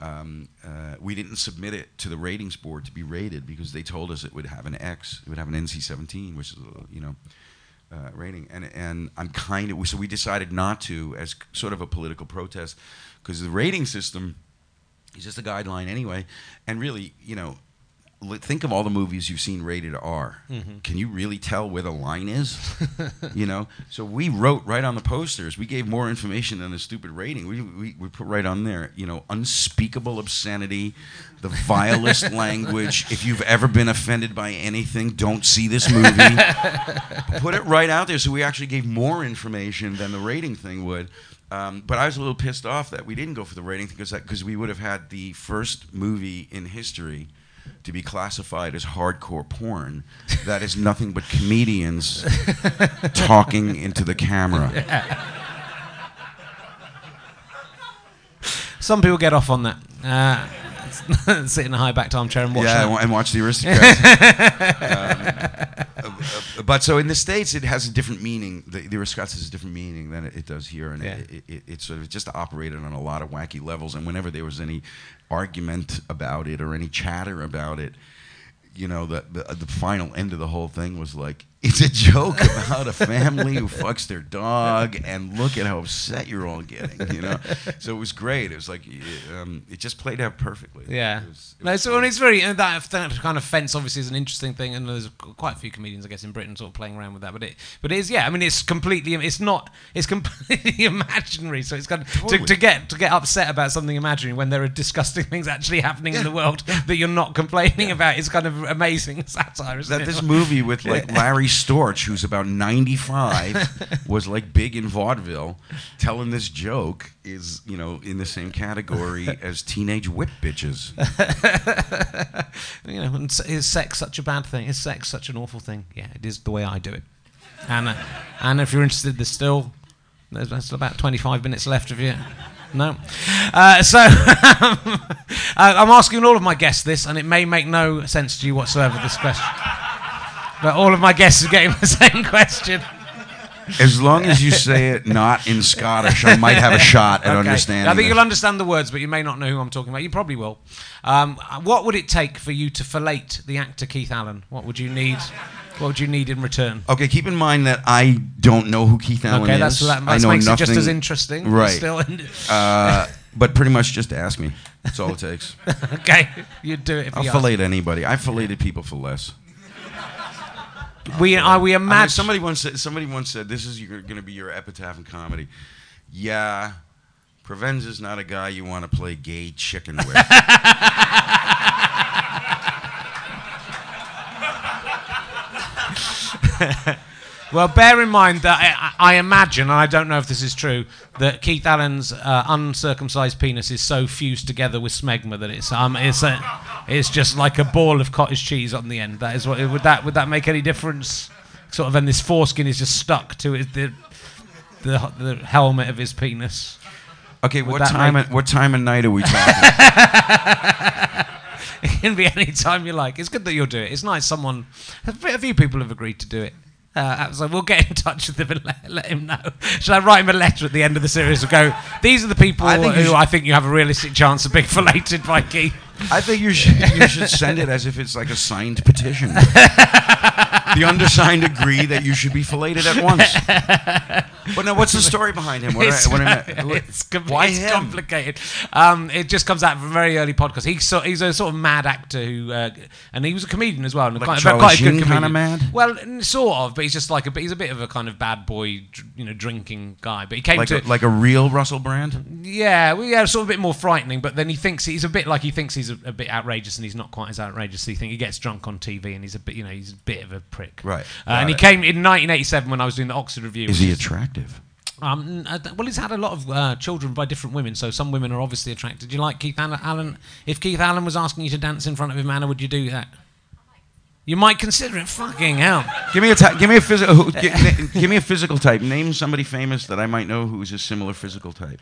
Um, uh, we didn't submit it to the ratings board to be rated because they told us it would have an X it would have an NC-17 which is you know uh, rating, and and I'm kind of so we decided not to as sort of a political protest because the rating system is just a guideline anyway, and really you know. Think of all the movies you've seen rated R. Mm-hmm. Can you really tell where the line is? you know, so we wrote right on the posters. We gave more information than the stupid rating. We, we, we put right on there, you know, unspeakable obscenity, the vilest language. If you've ever been offended by anything, don't see this movie put it right out there. So we actually gave more information than the rating thing would. Um, but I was a little pissed off that we didn't go for the rating because because we would have had the first movie in history to be classified as hardcore porn that is nothing but comedians talking into the camera. Some people get off on that. Uh, sit in a high backed armchair and watch yeah, that. and watch the aristocrats. Um, uh, but so in the states, it has a different meaning. The, the aristocrats has a different meaning than it, it does here, and Yeah. it, it, it sort of just operated on a lot of wacky levels. And whenever there was any argument about it or any chatter about it, you know, the, the the final end of the whole thing was like, it's a joke about a family who fucks their dog, and look at how upset you're all getting, you know. So it was great. It was like, um, it just played out perfectly. Yeah. It was- it no, so it's very uh, that, that kind of fence obviously is an interesting thing, and there's quite a few comedians I guess in Britain sort of playing around with that. But it, but it is yeah. I mean, it's completely, it's not, it's completely imaginary. So it's kind of to, Totally. to get to get upset about something imaginary when there are disgusting things actually happening in the world that you're not complaining about is kind of amazing satire. Isn't that it? this movie with like Larry Storch, who's about 95, was like big in vaudeville, telling this joke is you know in the same category as teenage whip bitches. you know, and is sex such a bad thing? Is sex such an awful thing? Yeah, it is the way I do it. And uh, and if you're interested, there's still there's, there's about 25 minutes left of you. No. Uh, so uh, I'm asking all of my guests this, and it may make no sense to you whatsoever. This question, but all of my guests are getting the same question. As long as you say it not in Scottish, I might have a shot at understanding. I think you'll understand the words, but you may not know who I'm talking about. You probably will. Um, what would it take for you to fillet the actor Keith Allen? What would you need? What would you need in return? Okay, keep in mind that I don't know who Keith Allen okay, is. that's that, that makes nothing. it just as interesting. Right. Still, Uh, but pretty much just ask me. That's all it takes. okay, you'd do it if I'll fillet anybody. I filleted people for less. We are we I mean, imagine somebody once said, somebody once said this is going to be your epitaph in comedy. Yeah, Provenza's not a guy you want to play gay chicken with. Well, bear in mind that I, I imagine, and I don't know if this is true, that Keith Allen's uh, uncircumcised penis is so fused together with smegma that it's um it's a, it's just like a ball of cottage cheese on the end. That is what would that would that make any difference? Sort of, and this foreskin is just stuck to his, the, the the helmet of his penis. Okay, Would what time? make- Of, what time of night are we talking? It can be any time you like. It's good that you'll do it. It's nice someone, a few people have agreed to do it. Uh, so we'll get in touch with him and let, let him know. Should I write him a letter at the end of the series and go, these are the people I who I think you have a realistic chance of being filleted by Keith? I think you should you should send it as if it's like a signed petition. the undersigned agree that you should be filleted at once. But now, what's the story behind him? What It's, what it's, com- why it's him? complicated. Um, it just comes out from a very early podcast. He's so, he's a sort of mad actor who, uh, and he was a comedian as well. And Like quite, quite a good Sheen kinda mad? Well, sort of, but he's just like a he's a bit of a kind of bad boy, you know, drinking guy. But he came Like to a, like a real Russell Brand? yeah, well, yeah, sort of a bit more frightening. But then he thinks he's a bit like he thinks he's a, a bit outrageous, and he's not quite as outrageous. He think he gets drunk on TV, and he's a bit, you know, he's a bit of a prick. Right. Uh, and he it. came in 1987 when I was doing the Oxford Revue. Is he attractive? Um, uh, well, he's had a lot of uh, children by different women, so some women are obviously attracted. Do you like Keith Allen-? If Keith Allen was asking you to dance in front of him, Anna, would you do that? You might consider it. Fucking hell. Give me a ty- give me a physical who, gi- give me a physical type. Name somebody famous that I might know who's a similar physical type.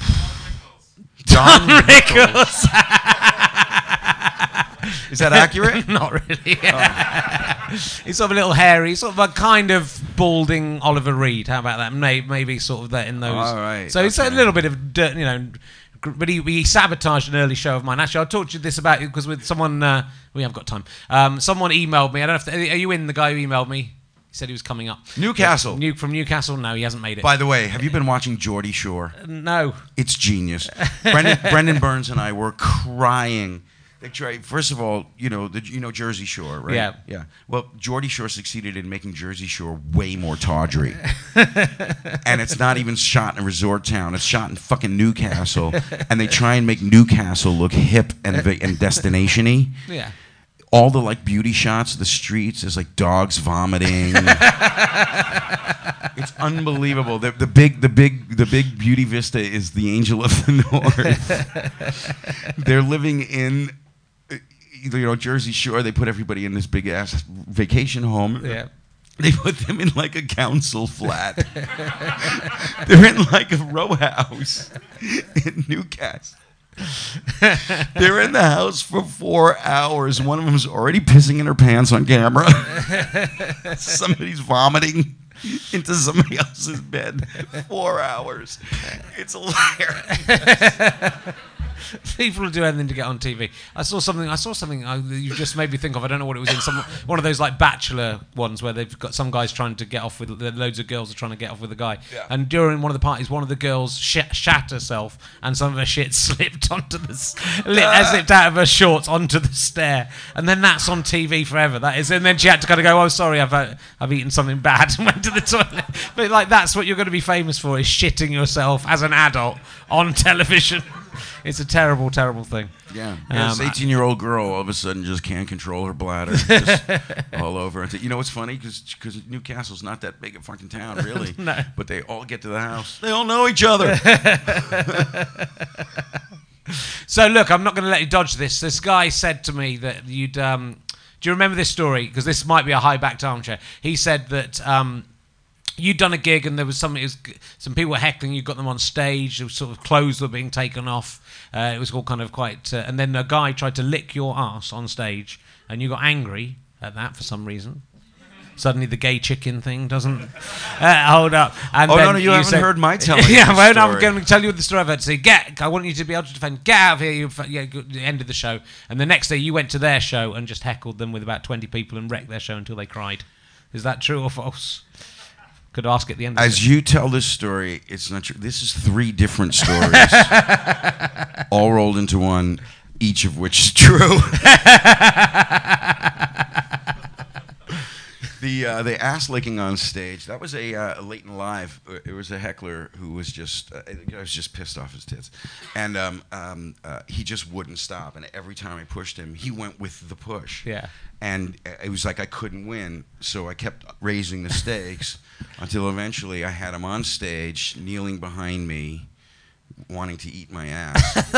Don Rickles. Is that accurate? Not really. he's sort of a little hairy, sort of a kind of balding Oliver Reed. How about that? Maybe, maybe sort of that in those. All right, So it's a little bit of dirt, you know. But he, he sabotaged an early show of mine. Actually, I'll talk to you this about because with someone uh, we have got time. Um, someone emailed me. I don't know if are you in. The guy who emailed me. He said he was coming up. Newcastle. New from Newcastle. No, he hasn't made it. By the way, have you been watching Geordie Shore? no. It's genius. Brendan, Brendan Burns and I were crying. Tried, first of all, you know, the, you know Jersey Shore, right? Yeah. Yeah. Well, Geordie Shore succeeded in making Jersey Shore way more tawdry. and it's not even shot in a resort town. It's shot in fucking Newcastle. and they try and make Newcastle look hip and, and destination-y. Yeah. All the like beauty shots of the streets is like dogs vomiting. it's unbelievable. The, the big, the big, the big beauty vista is the Angel of the North. They're living in, you know, Jersey Shore. They put everybody in this big ass vacation home. Yeah. They put them in like a council flat. They're in like a row house in Newcastle. They're in the house for four hours. One of them's already pissing in her pants on camera. Somebody's vomiting into somebody else's bed. Four hours. It's hilarious. People will do anything to get on TV. I saw something. I saw something. uh, that you just made me think of. I don't know what it was in. Some one of those like bachelor ones where they've got some guys trying to get off with the loads of girls are trying to get off with a guy. Yeah. And during one of the parties, one of the girls sh- shat herself, and some of her shit slipped onto the s- uh, slipped out of her shorts onto the stair. And then that's on TV forever. That is. And then she had to kind of go, "Oh, sorry, I've uh, I've eaten something bad," and went to the toilet. But like that's what you're going to be famous for is shitting yourself as an adult on television. It's a terrible, terrible thing. Yeah. yeah Um, this 18 year old girl all of a sudden just can't control her bladder. Just all over. You know what's funny? Because Newcastle's not that big a fucking town, really. No. But they all get to the house. They all know each other. So look, I'm not going to let you dodge this. This guy said to me that you'd. Um, do you remember this story? Because this might be a high-backed armchair. He said that um, you'd done a gig and there was some. Was, some people were heckling. You got them on stage. Sort of clothes were being taken off. Uh, it was all kind of quite. Uh, and then a guy tried to lick your ass on stage, and you got angry at that for some reason. Suddenly, the gay chicken thing doesn't uh, hold up. And Oh, no, then no, you haven't heard my telling yeah, well, I'm going to tell you the story I've heard. Say, get. I want you to be able to defend. Get out of here. You, yeah, the end of the show. And the next day, you went to their show and just heckled them with about 20 people and wrecked their show until they cried. Is that true or false? Could ask at the end. As you tell this story, it's not true. This is three different stories, all rolled into one, each of which is true. the uh, the ass licking on stage that was a uh, late and live. Uh, It was a heckler who was just uh, I was just pissed off his tits, and um, um, uh, he just wouldn't stop. And every time I pushed him, he went with the push. Yeah. And uh, it was like I couldn't win, so I kept raising the stakes until eventually I had him on stage, kneeling behind me, wanting to eat my ass.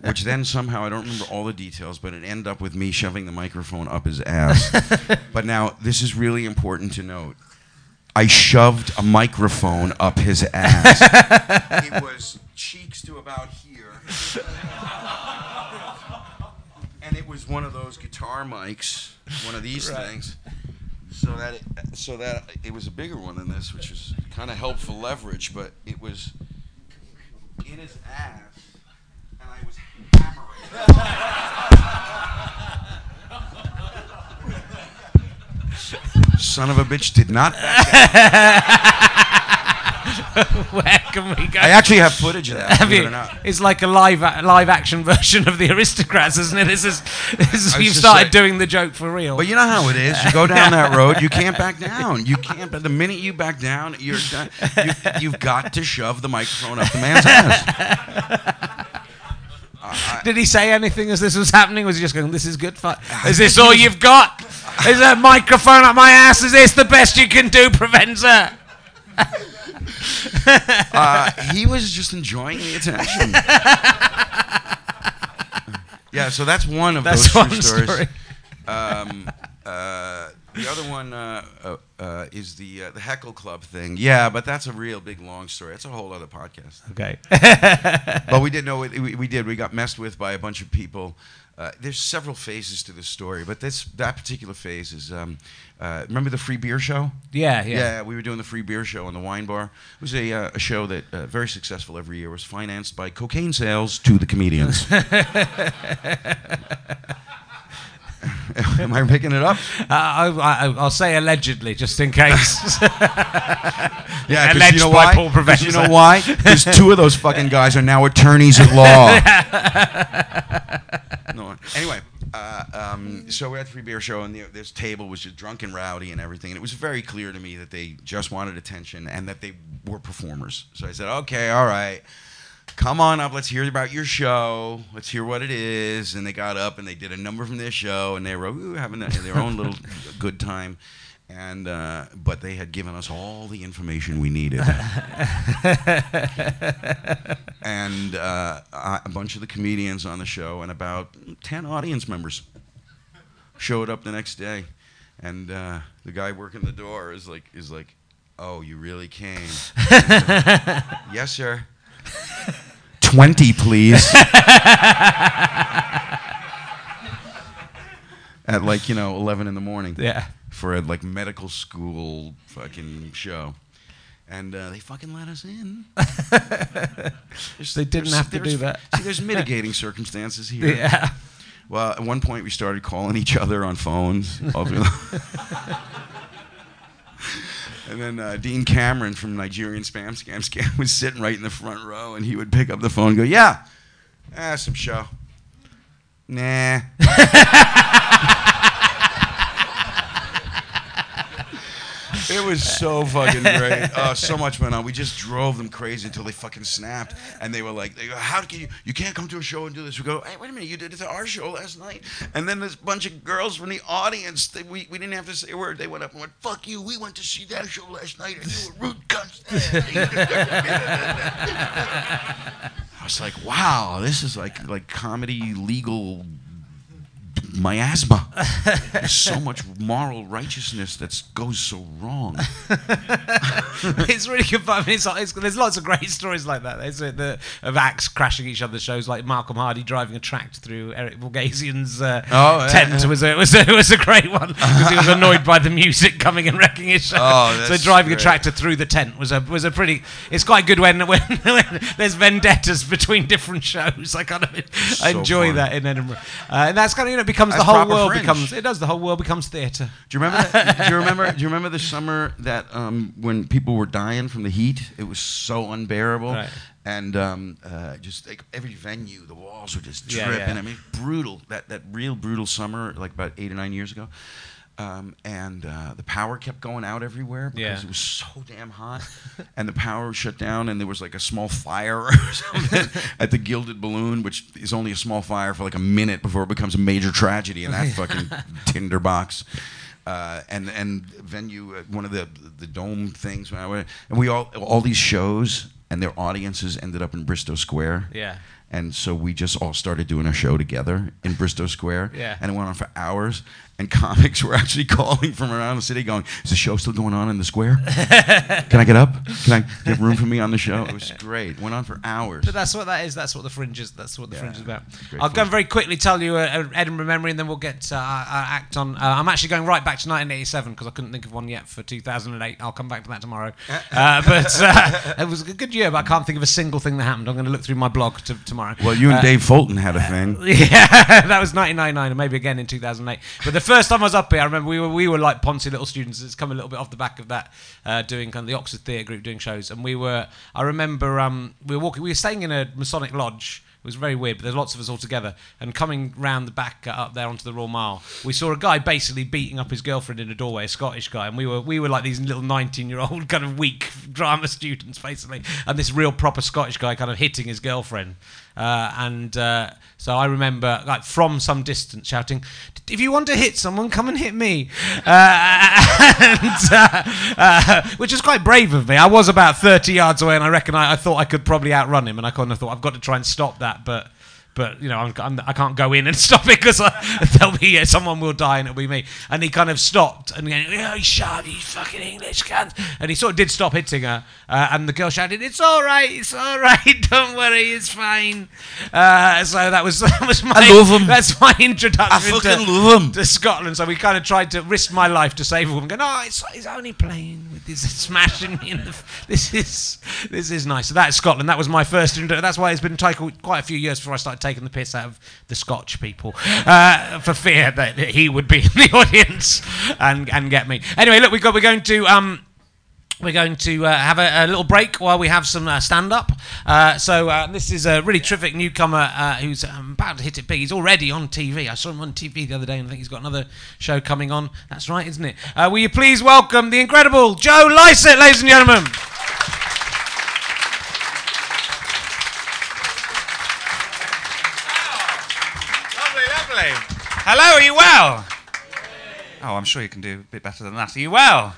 Which then somehow I don't remember all the details, but it ended up with me shoving the microphone up his ass. but now this is really important to note. I shoved a microphone up his ass. it was cheeks to about here. and it was one of those guitar mics, one of these things. So that it, so that it was a bigger one than this, which was kind of helpful leverage, but it was in his ass, and I was hammering. Son of a bitch did not. back down. Where can we go? I actually have footage of that. Have it. It's like a live a- live action version of the Aristocrats, isn't it? This is, this is you've started like- doing the joke for real. But you know how it is. You go down that road, you can't back down. You can't. But the minute you back down, you're done. You, you've got to shove the microphone up the man's ass. Did he say anything as this was happening? Was he just going, "This is good fun"? Is this all you've got? Is a microphone up my ass? Is this the best you can do, Provenza? uh, he was just enjoying the attention. yeah, so that's one of That's those true stories. story. Um, uh, the other one uh, uh, is the uh, the heckle club thing. Yeah, but that's a real big long story. That's a whole other podcast. Okay. but we didn't know it, we, we did. We got messed with by a bunch of people. Uh, there's several phases to this story, but this that particular phase is. Um, uh, remember the free beer show? Yeah, yeah. Yeah, we were doing the free beer show in the wine bar. It was a, uh, a show that uh, very successful every year. It was financed by cocaine sales to the comedians. Am I picking it up? Uh, I, I, I'll say allegedly, just in case. Yeah, 'cause Alleged you know by why? Paul you know why? Because two of those fucking guys are now attorneys at law. No, anyway, uh, um, so we're at the free beer show, and the, this table was just drunk and rowdy and everything, and it was very clear to me that they just wanted attention and that they were performers. So I said, okay, all right. Come on up, let's hear about your show. Let's hear what it is. And they got up and they did a number from their show, and they were ooh, having their own little good time. And uh, but they had given us all the information we needed. and uh, a bunch of the comedians on the show and about 10 audience members showed up the next day. And uh, the guy working the door is like is like oh you really came. Yes sir. 20 please. At like you know 11 in the morning. Yeah. For a like medical school fucking show. And uh, they fucking let us in. They didn't have to do that. See, there's mitigating circumstances here. Yeah. Well, at one point we started calling each other on phones. all through the- and then uh, Dean Cameron from Nigerian Spam Scam Scam was sitting right in the front row, and he would pick up the phone and go, "Yeah, ah, some show." Nah. It was so fucking great. Oh, so much went on. We just drove them crazy until they fucking snapped. And they were like, they go, "How can you? You can't come to a show and do this." We go, "Hey, wait a minute! You did it to our show last night." And then this bunch of girls from the audience, they, we we didn't have to say a word. They went up and went, "Fuck you! We went to see that show last night, and you were rude cunts." I was like, "Wow, this is like like comedy legal." Miasma. There's so much moral righteousness that goes so wrong. it's really good fun. I mean, it's, it's, there's lots of great stories like that. There's uh, the, of acts crashing each other's shows, like Malcolm Hardee driving a tractor through Eric Bogosian's uh, Oh, tent yeah. was a, was a was a great one because he was annoyed by the music coming and wrecking his show. Oh, so driving a tractor through the tent was a was a pretty. It's quite good when when, when there's vendettas between different shows. I kind of So enjoy that in Edinburgh, uh, and that's kind of you know becomes the whole world fringe. becomes it does the whole world becomes theatre. Do you remember? That? Do you remember? Do you remember the summer that um, when people were dying from the heat? It was so unbearable, Right. and um, uh, just like every venue, the walls were just Yeah, dripping. yeah. I mean, brutal. That that real brutal summer, like about eight or nine years ago. Um, and uh, the power kept going out everywhere because Yeah. it was so damn hot, and the power was shut down, and there was like a small fire or something at the Gilded Balloon, which is only a small fire for like a minute before it becomes a major tragedy in that fucking tinderbox. Uh, and and venue, uh, one of the the dome things, when I went, and we all all these shows and their audiences ended up in Bristo Square. Yeah. And so we just all started doing a show together in Bristo Square. Yeah. And it went on for hours. And comics were actually calling from around the city going, Is the show still going on in the square? Can I get up? Can I get room for me on the show? It was great. Went on for hours. But that's what that is. That's what the fringe is. That's what the Yeah, fringe is about. I'll go and very quickly tell you a, a Edinburgh memory, and then we'll get uh, our, act on. Uh, I'm actually going right back to 1987 because I couldn't think of one yet for 2008. I'll come back to that tomorrow. Uh, but uh, it was a good year, but I can't think of a single thing that happened. I'm going to look through my blog to, tomorrow. well, you and Uh, Dave Fulton had a thing. yeah, that was 1999 and maybe again in 2008. But the first time I was up here, I remember we were we were like Poncy little students. It's come a little bit off the back of that, uh, doing kind of the Oxford Theatre Group doing shows. And we were, I remember, um, we were walking, we were staying in a Masonic lodge. It was very weird. But there's lots of us all together, and coming round the back uh, up there onto the Royal Mile, we saw a guy basically beating up his girlfriend in a doorway, a Scottish guy, and we were we were like these little 19-year-old kind of weak drama students basically, and this real proper Scottish guy kind of hitting his girlfriend. Uh, and uh, so I remember, like from some distance, shouting, "If you want to hit someone, come and hit me," uh, and, uh, uh, which is quite brave of me. I was about 30 yards away, and I reckon I, I thought I could probably outrun him, and I kind of thought I've got to try and stop that, but. But you know, I'm, I'm, I can't go in and stop it because there'll be yeah, someone will die and it'll be me. And he kind of stopped and going, "Oh, shut you fucking English cunt!" And he sort of did stop hitting her. Uh, and the girl shouted, "It's all right, it's all right, don't worry, it's fine." Uh, so that was that was my I love 'em. that's my introduction I fucking to, love 'em. to Scotland. So we kind of tried to risk my life to save a woman. Going, "No, it's, it's only playing with this, smashing me in the. f- This is this is nice." So that's Scotland. That was my first. Intro- that's why it's been taken quite a few years before I started taking the piss out of the Scotch people uh, for fear that he would be in the audience and and get me. Anyway, look, we got we're going to. Um, we're going to uh, have a, a little break while we have some uh, stand up. Uh, so, uh, this is a really terrific newcomer uh, who's um, about to hit it big. He's already on TV. I saw him on TV the other day and I think he's got another show coming on. That's right, isn't it? Uh, will you please welcome the incredible Joe Lycett, ladies and gentlemen? Hello, are you well? Oh, I'm sure you can do a bit better than that. Are you well?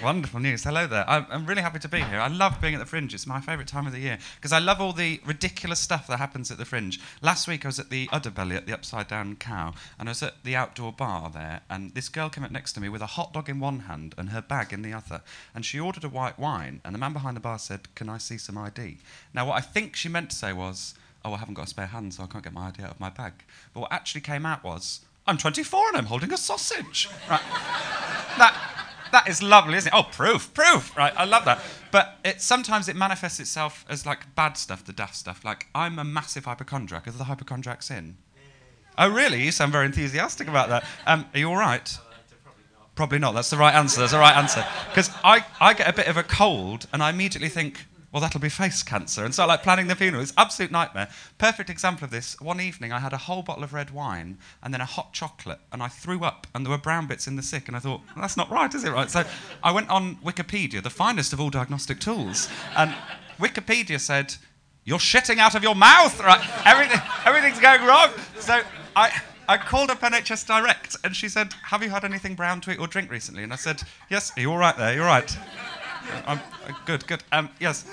Wonderful news. Hello there. I'm, I'm really happy to be here. I love being at the Fringe. It's my favourite time of the year because I love all the ridiculous stuff that happens at the Fringe. Last week I was at the Udderbelly at the Upside Down Cow and I was at the outdoor bar there and this girl came up next to me with a hot dog in one hand and her bag in the other and she ordered a white wine and the man behind the bar said, "Can I see some ID?" Now what I think she meant to say was, "Oh, I haven't got a spare hand, so I can't get my ID out of my bag." But what actually came out was, "I'm 24 and I'm holding a sausage." Right. that that is lovely, isn't it? Oh, proof, proof. Right, I love that. But it sometimes it manifests itself as like bad stuff, the daft stuff. Like I'm a massive hypochondriac. Are the hypochondriacs in? Oh, really? You sound very enthusiastic about that. Um, are you all right? Probably not. That's the right answer. That's the right answer. Because I, I get a bit of a cold and I immediately think, well, that'll be face cancer. And so like planning the funeral. It's absolute nightmare. Perfect example of this. One evening I had a whole bottle of red wine and then a hot chocolate and I threw up and there were brown bits in the sick and I thought, well, that's not right, is it right? So I went on Wikipedia, the finest of all diagnostic tools, and Wikipedia said, you're shitting out of your mouth, right? Everything, everything's going wrong. So I, I called up NHS Direct and she said, Have you had anything brown to eat or drink recently? And I said, Yes, are you all right there? You're right. I'm uh, good, good. Um, yes.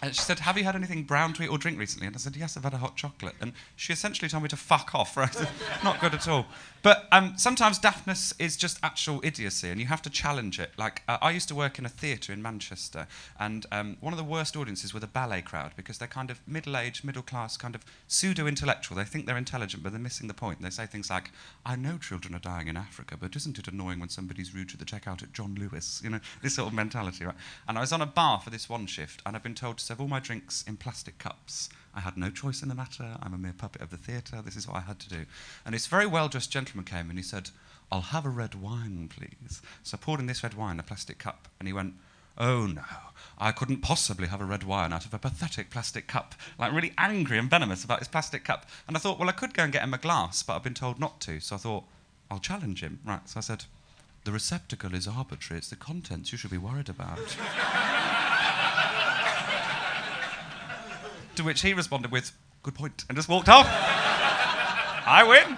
And she said, Have you had anything brown to eat or drink recently? And I said, Yes, I've had a hot chocolate. And she essentially told me to fuck off, right? Not good at all. But um, sometimes daftness is just actual idiocy, and you have to challenge it. Like, uh, I used to work in a theatre in Manchester, and um, one of the worst audiences were the ballet crowd because they're kind of middle aged, middle class, kind of pseudo intellectual. They think they're intelligent, but they're missing the point. They say things like, I know children are dying in Africa, but isn't it annoying when somebody's rude to the checkout at John Lewis? You know, this sort of mentality, right? And I was on a bar for this one shift, and I've been told to serve all my drinks in plastic cups. I had no choice in the matter. I'm a mere puppet of the theatre. This is what I had to do. And this very well dressed gentleman came and he said, I'll have a red wine, please. So I poured in this red wine a plastic cup, and he went, Oh no, I couldn't possibly have a red wine out of a pathetic plastic cup. Like really angry and venomous about his plastic cup. And I thought, well, I could go and get him a glass, but I've been told not to. So I thought, I'll challenge him. Right. So I said, The receptacle is arbitrary. It's the contents you should be worried about. to which he responded with, Good point, and just walked off. I win.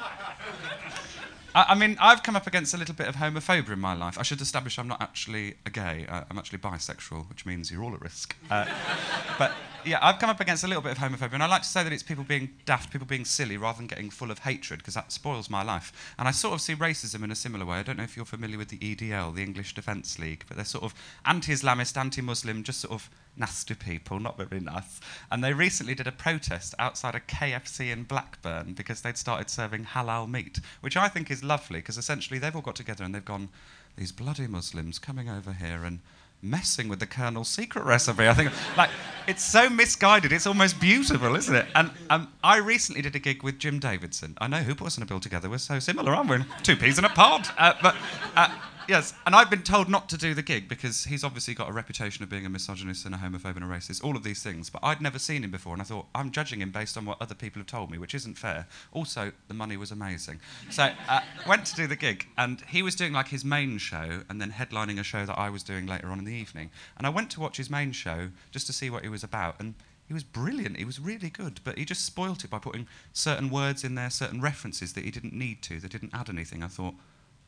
I, I mean, I've come up against a little bit of homophobia in my life. I should establish I'm not actually a gay. Uh, I'm actually bisexual, which means you're all at risk. Uh, but yeah, I've come up against a little bit of homophobia, and I like to say that it's people being daft, people being silly, rather than getting full of hatred, because that spoils my life. And I sort of see racism in a similar way. I don't know if you're familiar with the EDL, the English Defence League, but they're sort of anti-Islamist, anti-Muslim, just sort of nasty people, not very nice. And they recently did a protest outside a KFC in Blackburn because they'd started serving halal meat, which I think is lovely because essentially they've all got together and they've gone, these bloody Muslims coming over here and messing with the Colonel's secret recipe. I think, like, it's so misguided. It's almost beautiful, isn't it? And um, I recently did a gig with Jim Davidson. I know who put us in a bill together. We're so similar, aren't we? Two peas in a pod. Uh, but uh, Yes, and I've been told not to do the gig because he's obviously got a reputation of being a misogynist and a homophobe and a racist, all of these things. But I'd never seen him before, and I thought, I'm judging him based on what other people have told me, which isn't fair. Also, the money was amazing. So uh, went to do the gig, and he was doing like his main show and then headlining a show that I was doing later on in the evening. And I went to watch his main show just to see what he was about, and he was brilliant. He was really good, but he just spoilt it by putting certain words in there, certain references that he didn't need to, that didn't add anything. I thought,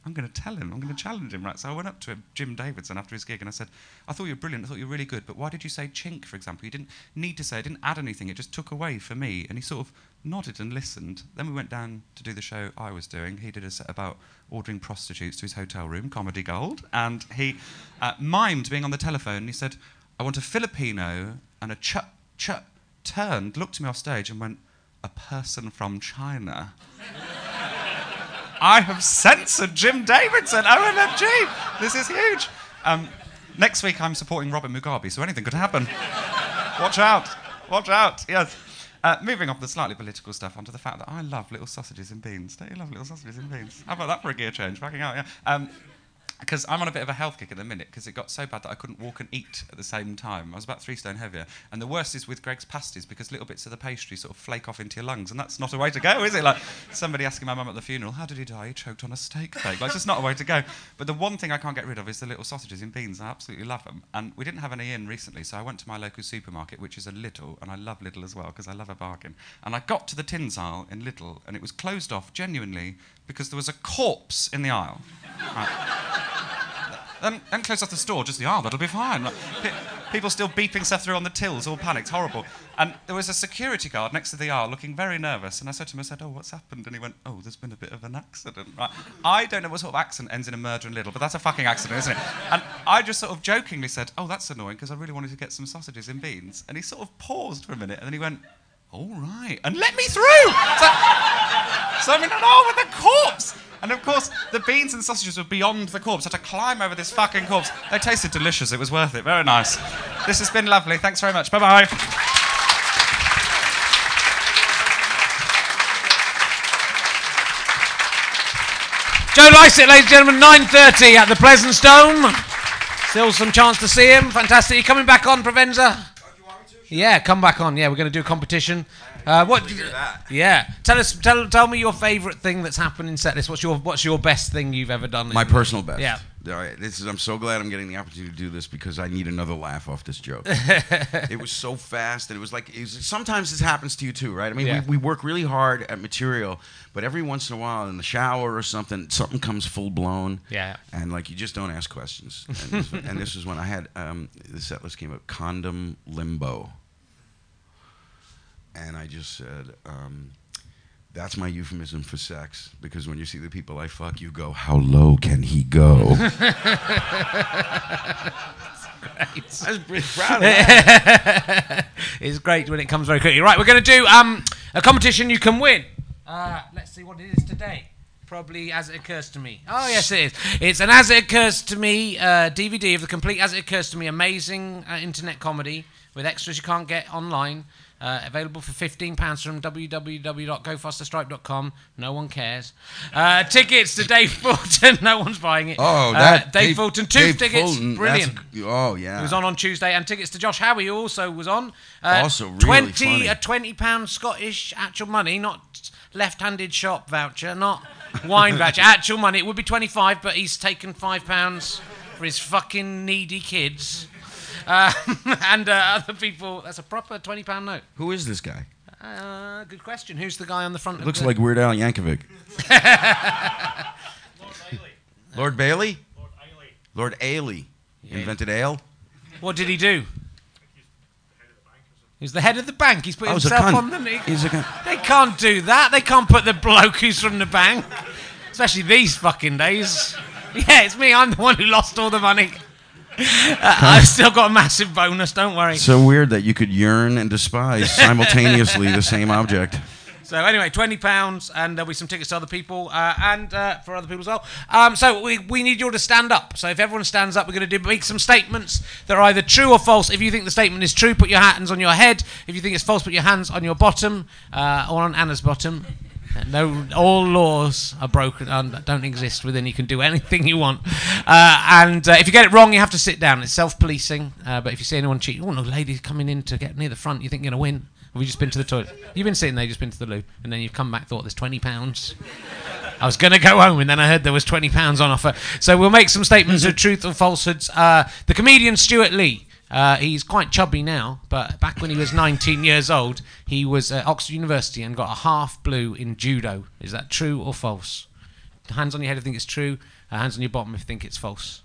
I'm going to tell him. I'm going to challenge him, right? So I went up to him, Jim Davidson, after his gig, and I said, I thought you were brilliant. I thought you were really good, but why did you say chink, for example? You didn't need to say. It didn't add anything. It just took away for me. And he sort of nodded and listened. Then we went down to do the show I was doing. He did a set about ordering prostitutes to his hotel room, Comedy Gold, and he uh, mimed being on the telephone. He said, I want a Filipino and a ch ch turned, looked at me off stage, and went, a person from China. I have censored Jim Davidson. OMFG. This is huge. Um, next week, I'm supporting Robert Mugabe, so anything could happen. Watch out. Watch out. Yes. Uh, moving off the slightly political stuff onto the fact that I love little sausages and beans. Don't you love little sausages and beans? How about that for a gear change? Backing out, yeah. Um, because I'm on a bit of a health kick at the minute because it got so bad that I couldn't walk and eat at the same time. I was about three stone heavier. And the worst is with Greggs pasties because little bits of the pastry sort of flake off into your lungs. And that's not a way to go, is it? Like somebody asking my mum at the funeral, how did he die? He choked on a steak fake. Like, it's just not a way to go. But the one thing I can't get rid of is the little sausages and beans. I absolutely love them. And we didn't have any in recently, so I went to my local supermarket, which is a Lidl, and I love Lidl as well because I love a bargain. And I got to the tins aisle in Lidl, and it was closed off genuinely because there was a corpse in the aisle. Right. Then close off the store, just the aisle, that'll be fine. Like, pe- people still beeping stuff through on the tills, all panicked, horrible. And there was a security guard next to the aisle looking very nervous. And I said to him, I said, Oh, what's happened? And he went, Oh, there's been a bit of an accident. Right? I don't know what sort of accident ends in a murder in Lidl, but that's a fucking accident, isn't it? And I just sort of jokingly said, Oh, that's annoying because I really wanted to get some sausages and beans. And he sort of paused for a minute and then he went, All right, and let me through. So, so I'm in an with a corpse. And of course, the beans and sausages were beyond the corpse. I had to climb over this fucking corpse. They tasted delicious. It was worth it. Very nice. This has been lovely. Thanks very much. Bye bye. Joe Lycett, ladies and gentlemen, 9.30 at the Pleasance Dome. Still some chance to see him. Fantastic. You coming back on, Provenza? Yeah, come back on. Yeah, we're going to do a competition. Uh, what? Yeah. Tell us. Tell, tell me your favourite thing that's happened in setlist. What's your What's your best thing you've ever done? My personal best. Yeah. All right. This is. I'm so glad I'm getting the opportunity to do this because I need another laugh off this joke. it was so fast, and it was like. It was, sometimes this happens to you too, right? I mean, Yeah. we, we work really hard at material, but every once in a while, in the shower or something, something comes full blown. Yeah. And like you just don't ask questions. And this, and this is when I had um, the set list came up, condom limbo. And I just said. Um, that's my euphemism for sex because when you see the people I fuck, you go, "How low can he go?" I was pretty proud of that. it's great when it comes very quickly. Right, we're going to do um, a competition you can win. Uh, let's see what it is today. Probably as it occurs to me. Oh yes, it is. It's an as it occurs to me uh, DVD of the complete as it occurs to me amazing uh, internet comedy with extras you can't get online. Uh, available for fifteen pounds from www.gofasterstripe.com. No one cares. Uh, tickets to Dave Fulton. no one's buying it. Oh, Uh, that Dave, Fulton. Two Dave tickets. Fulton, Brilliant. oh yeah. He was on on Tuesday, and tickets to Josh Howie also was on. Uh, Also really twenty funny. a twenty pound Scottish actual money, not left-handed shop voucher, not wine voucher. Actual money. It would be twenty five, but he's taken five pounds for his fucking needy kids. Uh, and uh, other people. That's a proper twenty pound note. Who is this guy? Uh, good question. Who's the guy on the front? of Looks the- like Weird Al Yankovic. Lord Bailey. Lord Bailey? Lord Ailey invented ale. What did he do? He's the head of the bank. He's put Oh, himself on the. He, He's a cunt. They can't do that. They can't put the bloke who's from the bank. Especially these fucking days. Yeah, it's me. I'm the one who lost all the money. Uh, I've still got a massive bonus, don't worry. So weird that you could yearn and despise simultaneously the same object. So anyway, twenty pounds, and there'll be some tickets to other people, uh, and uh, for other people as well. Um, so we, we need you all to stand up. So if everyone stands up, we're going to do make some statements that are either true or false. If you think the statement is true, put your hands on your head. If you think it's false, put your hands on your bottom uh, or on Anna's bottom. No, all laws are broken and don't exist within. You can do anything you want, uh, and uh, if you get it wrong, you have to sit down. It's self-policing. Uh, but if you see anyone cheat, oh no, lady coming in to get near the front, you think you're gonna win? Have you just been to the toilet? You've been sitting there, just been to the loo, and then you've come back, thought there's twenty pounds. I was going to go home, and then I heard there was twenty pounds on offer. So we'll make some statements of truth or falsehoods. Uh, the comedian Stewart Lee. Uh, he's quite chubby now, but back when he was 19 years old, he was at Oxford University and got a half blue in judo. Is that true or false? Hands on your head if you think it's true. Uh, hands on your bottom if you think it's false.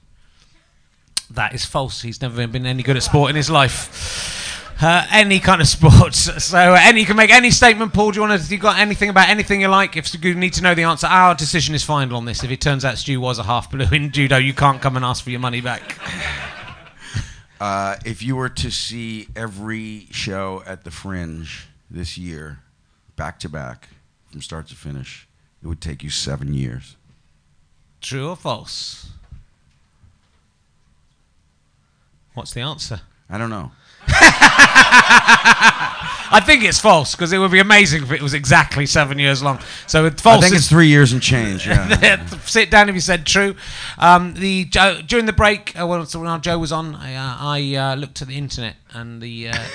That is false. He's never been any good at sport in his life. Uh, any kind of sports. So uh, any you can make any statement, Paul. Do you want to? You got anything about anything you like? If you need to know the answer, our decision is final on this. If it turns out Stu was a half blue in judo, you can't come and ask for your money back. Uh, if you were to see every show at the Fringe this year, back to back, from start to finish, it would take you seven years. True or false? What's the answer? I don't know. I think it's false because it would be amazing if it was exactly seven years long. So it's false. I think it's three years and change. Yeah. Sit down if you said true. Um, the during the break, uh, when, when Joe was on, I, uh, I uh, looked at the internet and the uh,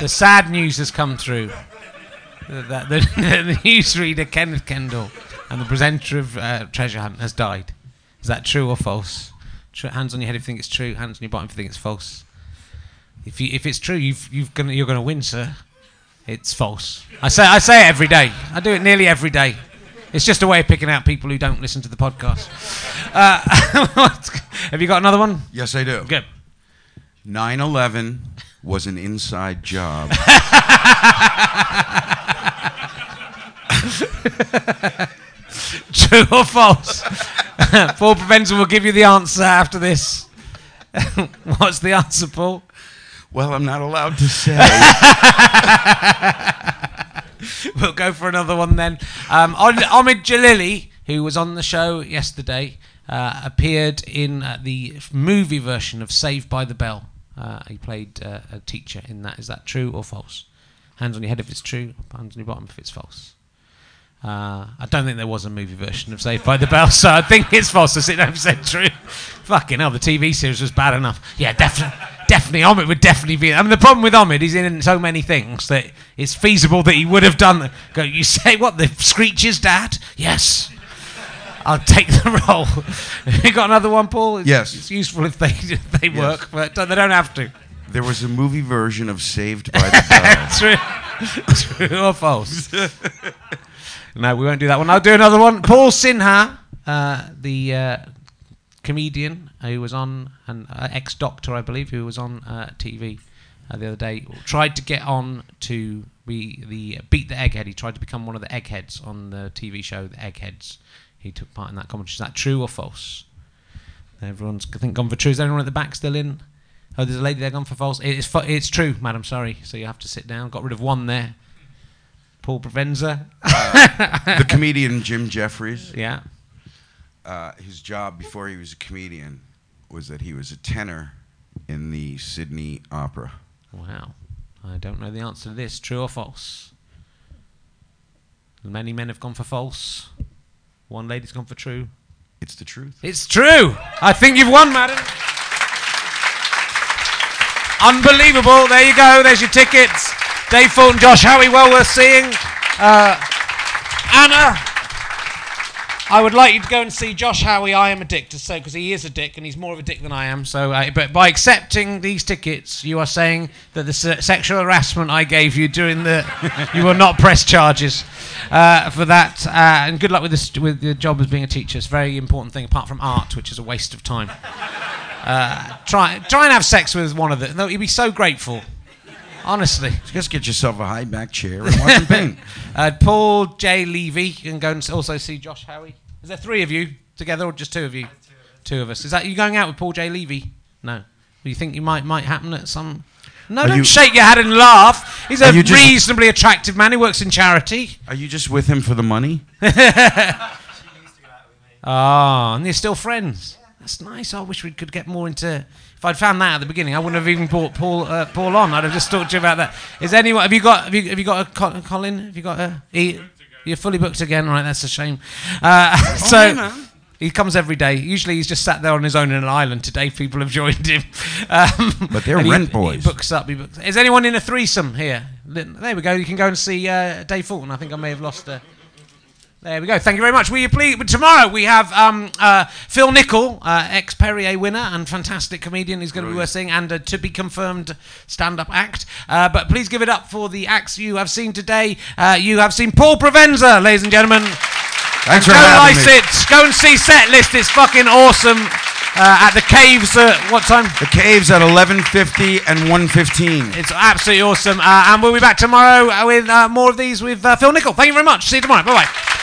the sad news has come through. That the, the newsreader Kenneth Kendall and the presenter of uh, Treasure Hunt has died. Is that true or false? Tr- hands on your head if you think it's true. Hands on your bottom if you think it's false. If you, if it's true, you've, you've gonna, you're going to win, sir. It's false. I say I say it every day. I do it nearly every day. It's just a way of picking out people who don't listen to the podcast. Uh, have you got another one? yes, I do. Good. 9 11 was an inside job. True or false? Paul Provenza will give you the answer after this. What's the answer, Paul? Well, I'm not allowed to say. we'll go for another one then. Um, Omid Djalili, who was on the show yesterday, uh, appeared in uh, the movie version of Saved by the Bell. Uh, he played uh, a teacher in that. Is that true or false? Hands on your head if it's true, hands on your bottom if it's false. Uh, I don't think there was a movie version of Saved by the Bell, so I think it's false. To sit down true. Fucking hell, the TV series was bad enough. Yeah, definitely, definitely. Omid would definitely be. I mean, the problem with Omid, is he's in so many things that it's feasible that he would have done. The, go, you say what? The Screech's dad? Yes. I'll take the role. you got another one, Paul? It's, Yes. It's useful if they if they work, but they don't have to. there was a movie version of Saved by the Bell. True, true or false? No, we won't do that one. I'll do another one. Paul Sinha, uh, the uh, comedian who was on, an uh, ex-doctor, I believe, who was on uh, TV uh, the other day, tried to get on to be the beat the egghead. He tried to become one of the eggheads on the TV show, The Eggheads. He took part in that competition. Is that true or false? Everyone's I think gone for true. Is anyone at the back still in? Oh, there's a lady there gone for false. It is. Fu- it's true, madam. Sorry. So you have to sit down. Got rid of one there. Paul Provenza. the comedian Jim Jefferies. Yeah. Uh, his job before he was a comedian was that he was a tenor in the Sydney Opera. Wow. I don't know the answer to this. True or false? Many men have gone for false. One lady's gone for true. It's the truth. It's true. I think you've won, madam. Unbelievable. There you go. There's your tickets. Dave Fulton, Josh Howie, well worth seeing. Uh, Anna, I would like you to go and see Josh Howie. I am a dick to say because he is a dick and he's more of a dick than I am. So, uh, but by accepting these tickets, you are saying that the se- sexual harassment I gave you during the, you will not press charges uh, for that. Uh, and good luck with this with your job as being a teacher. It's a very important thing, apart from art, which is a waste of time. Uh, try try and have sex with one of them. No, he'd be so grateful. Honestly. Just get yourself a high back chair and watch him paint. Uh, Paul J. Levy. You can go and also see Josh Howie. Is there three of you together or just two of you? Two of us. Is that you going out with Paul J. Levy? No. Do you think you might might happen at some? No, Are don't you- shake your head and laugh. He's a Are just- reasonably attractive man who works in charity. Are you just with him for the money? Oh, and they're still friends. That's nice. I wish we could get more into. If I'd found that at the beginning, I wouldn't have even brought Paul uh, Paul on. I'd have just talked to you about that. Is anyone? Have you got? Have you, have you got a Colin? Have you got a? He, You're fully booked again, right? That's a shame. Uh, so hey, he comes every day. Usually he's just sat there on his own in an island. Today people have joined him. Um, But they're and he- rent boys. He books up. He books. Is anyone in a threesome here? There we go. You can go and see uh, Dave Fulton. I think I may have lost. Uh, there we go. Thank you very much. Will you please? Tomorrow we have um, uh, Phil Nichol, uh, ex Perrier winner and fantastic comedian. He's going to be worth seeing and a to be confirmed stand-up act. Uh, but please give it up for the acts you have seen today. Uh, you have seen Paul Provenza, ladies and gentlemen. Thanks for Go having me. it. Go and see set list. It's fucking awesome. Uh, at the caves. Uh, what time? The caves at 11:50 and 1:15. It's absolutely awesome. Uh, and we'll be back tomorrow uh, with uh, more of these with uh, Phil Nichol. Thank you very much. See you tomorrow. Bye bye.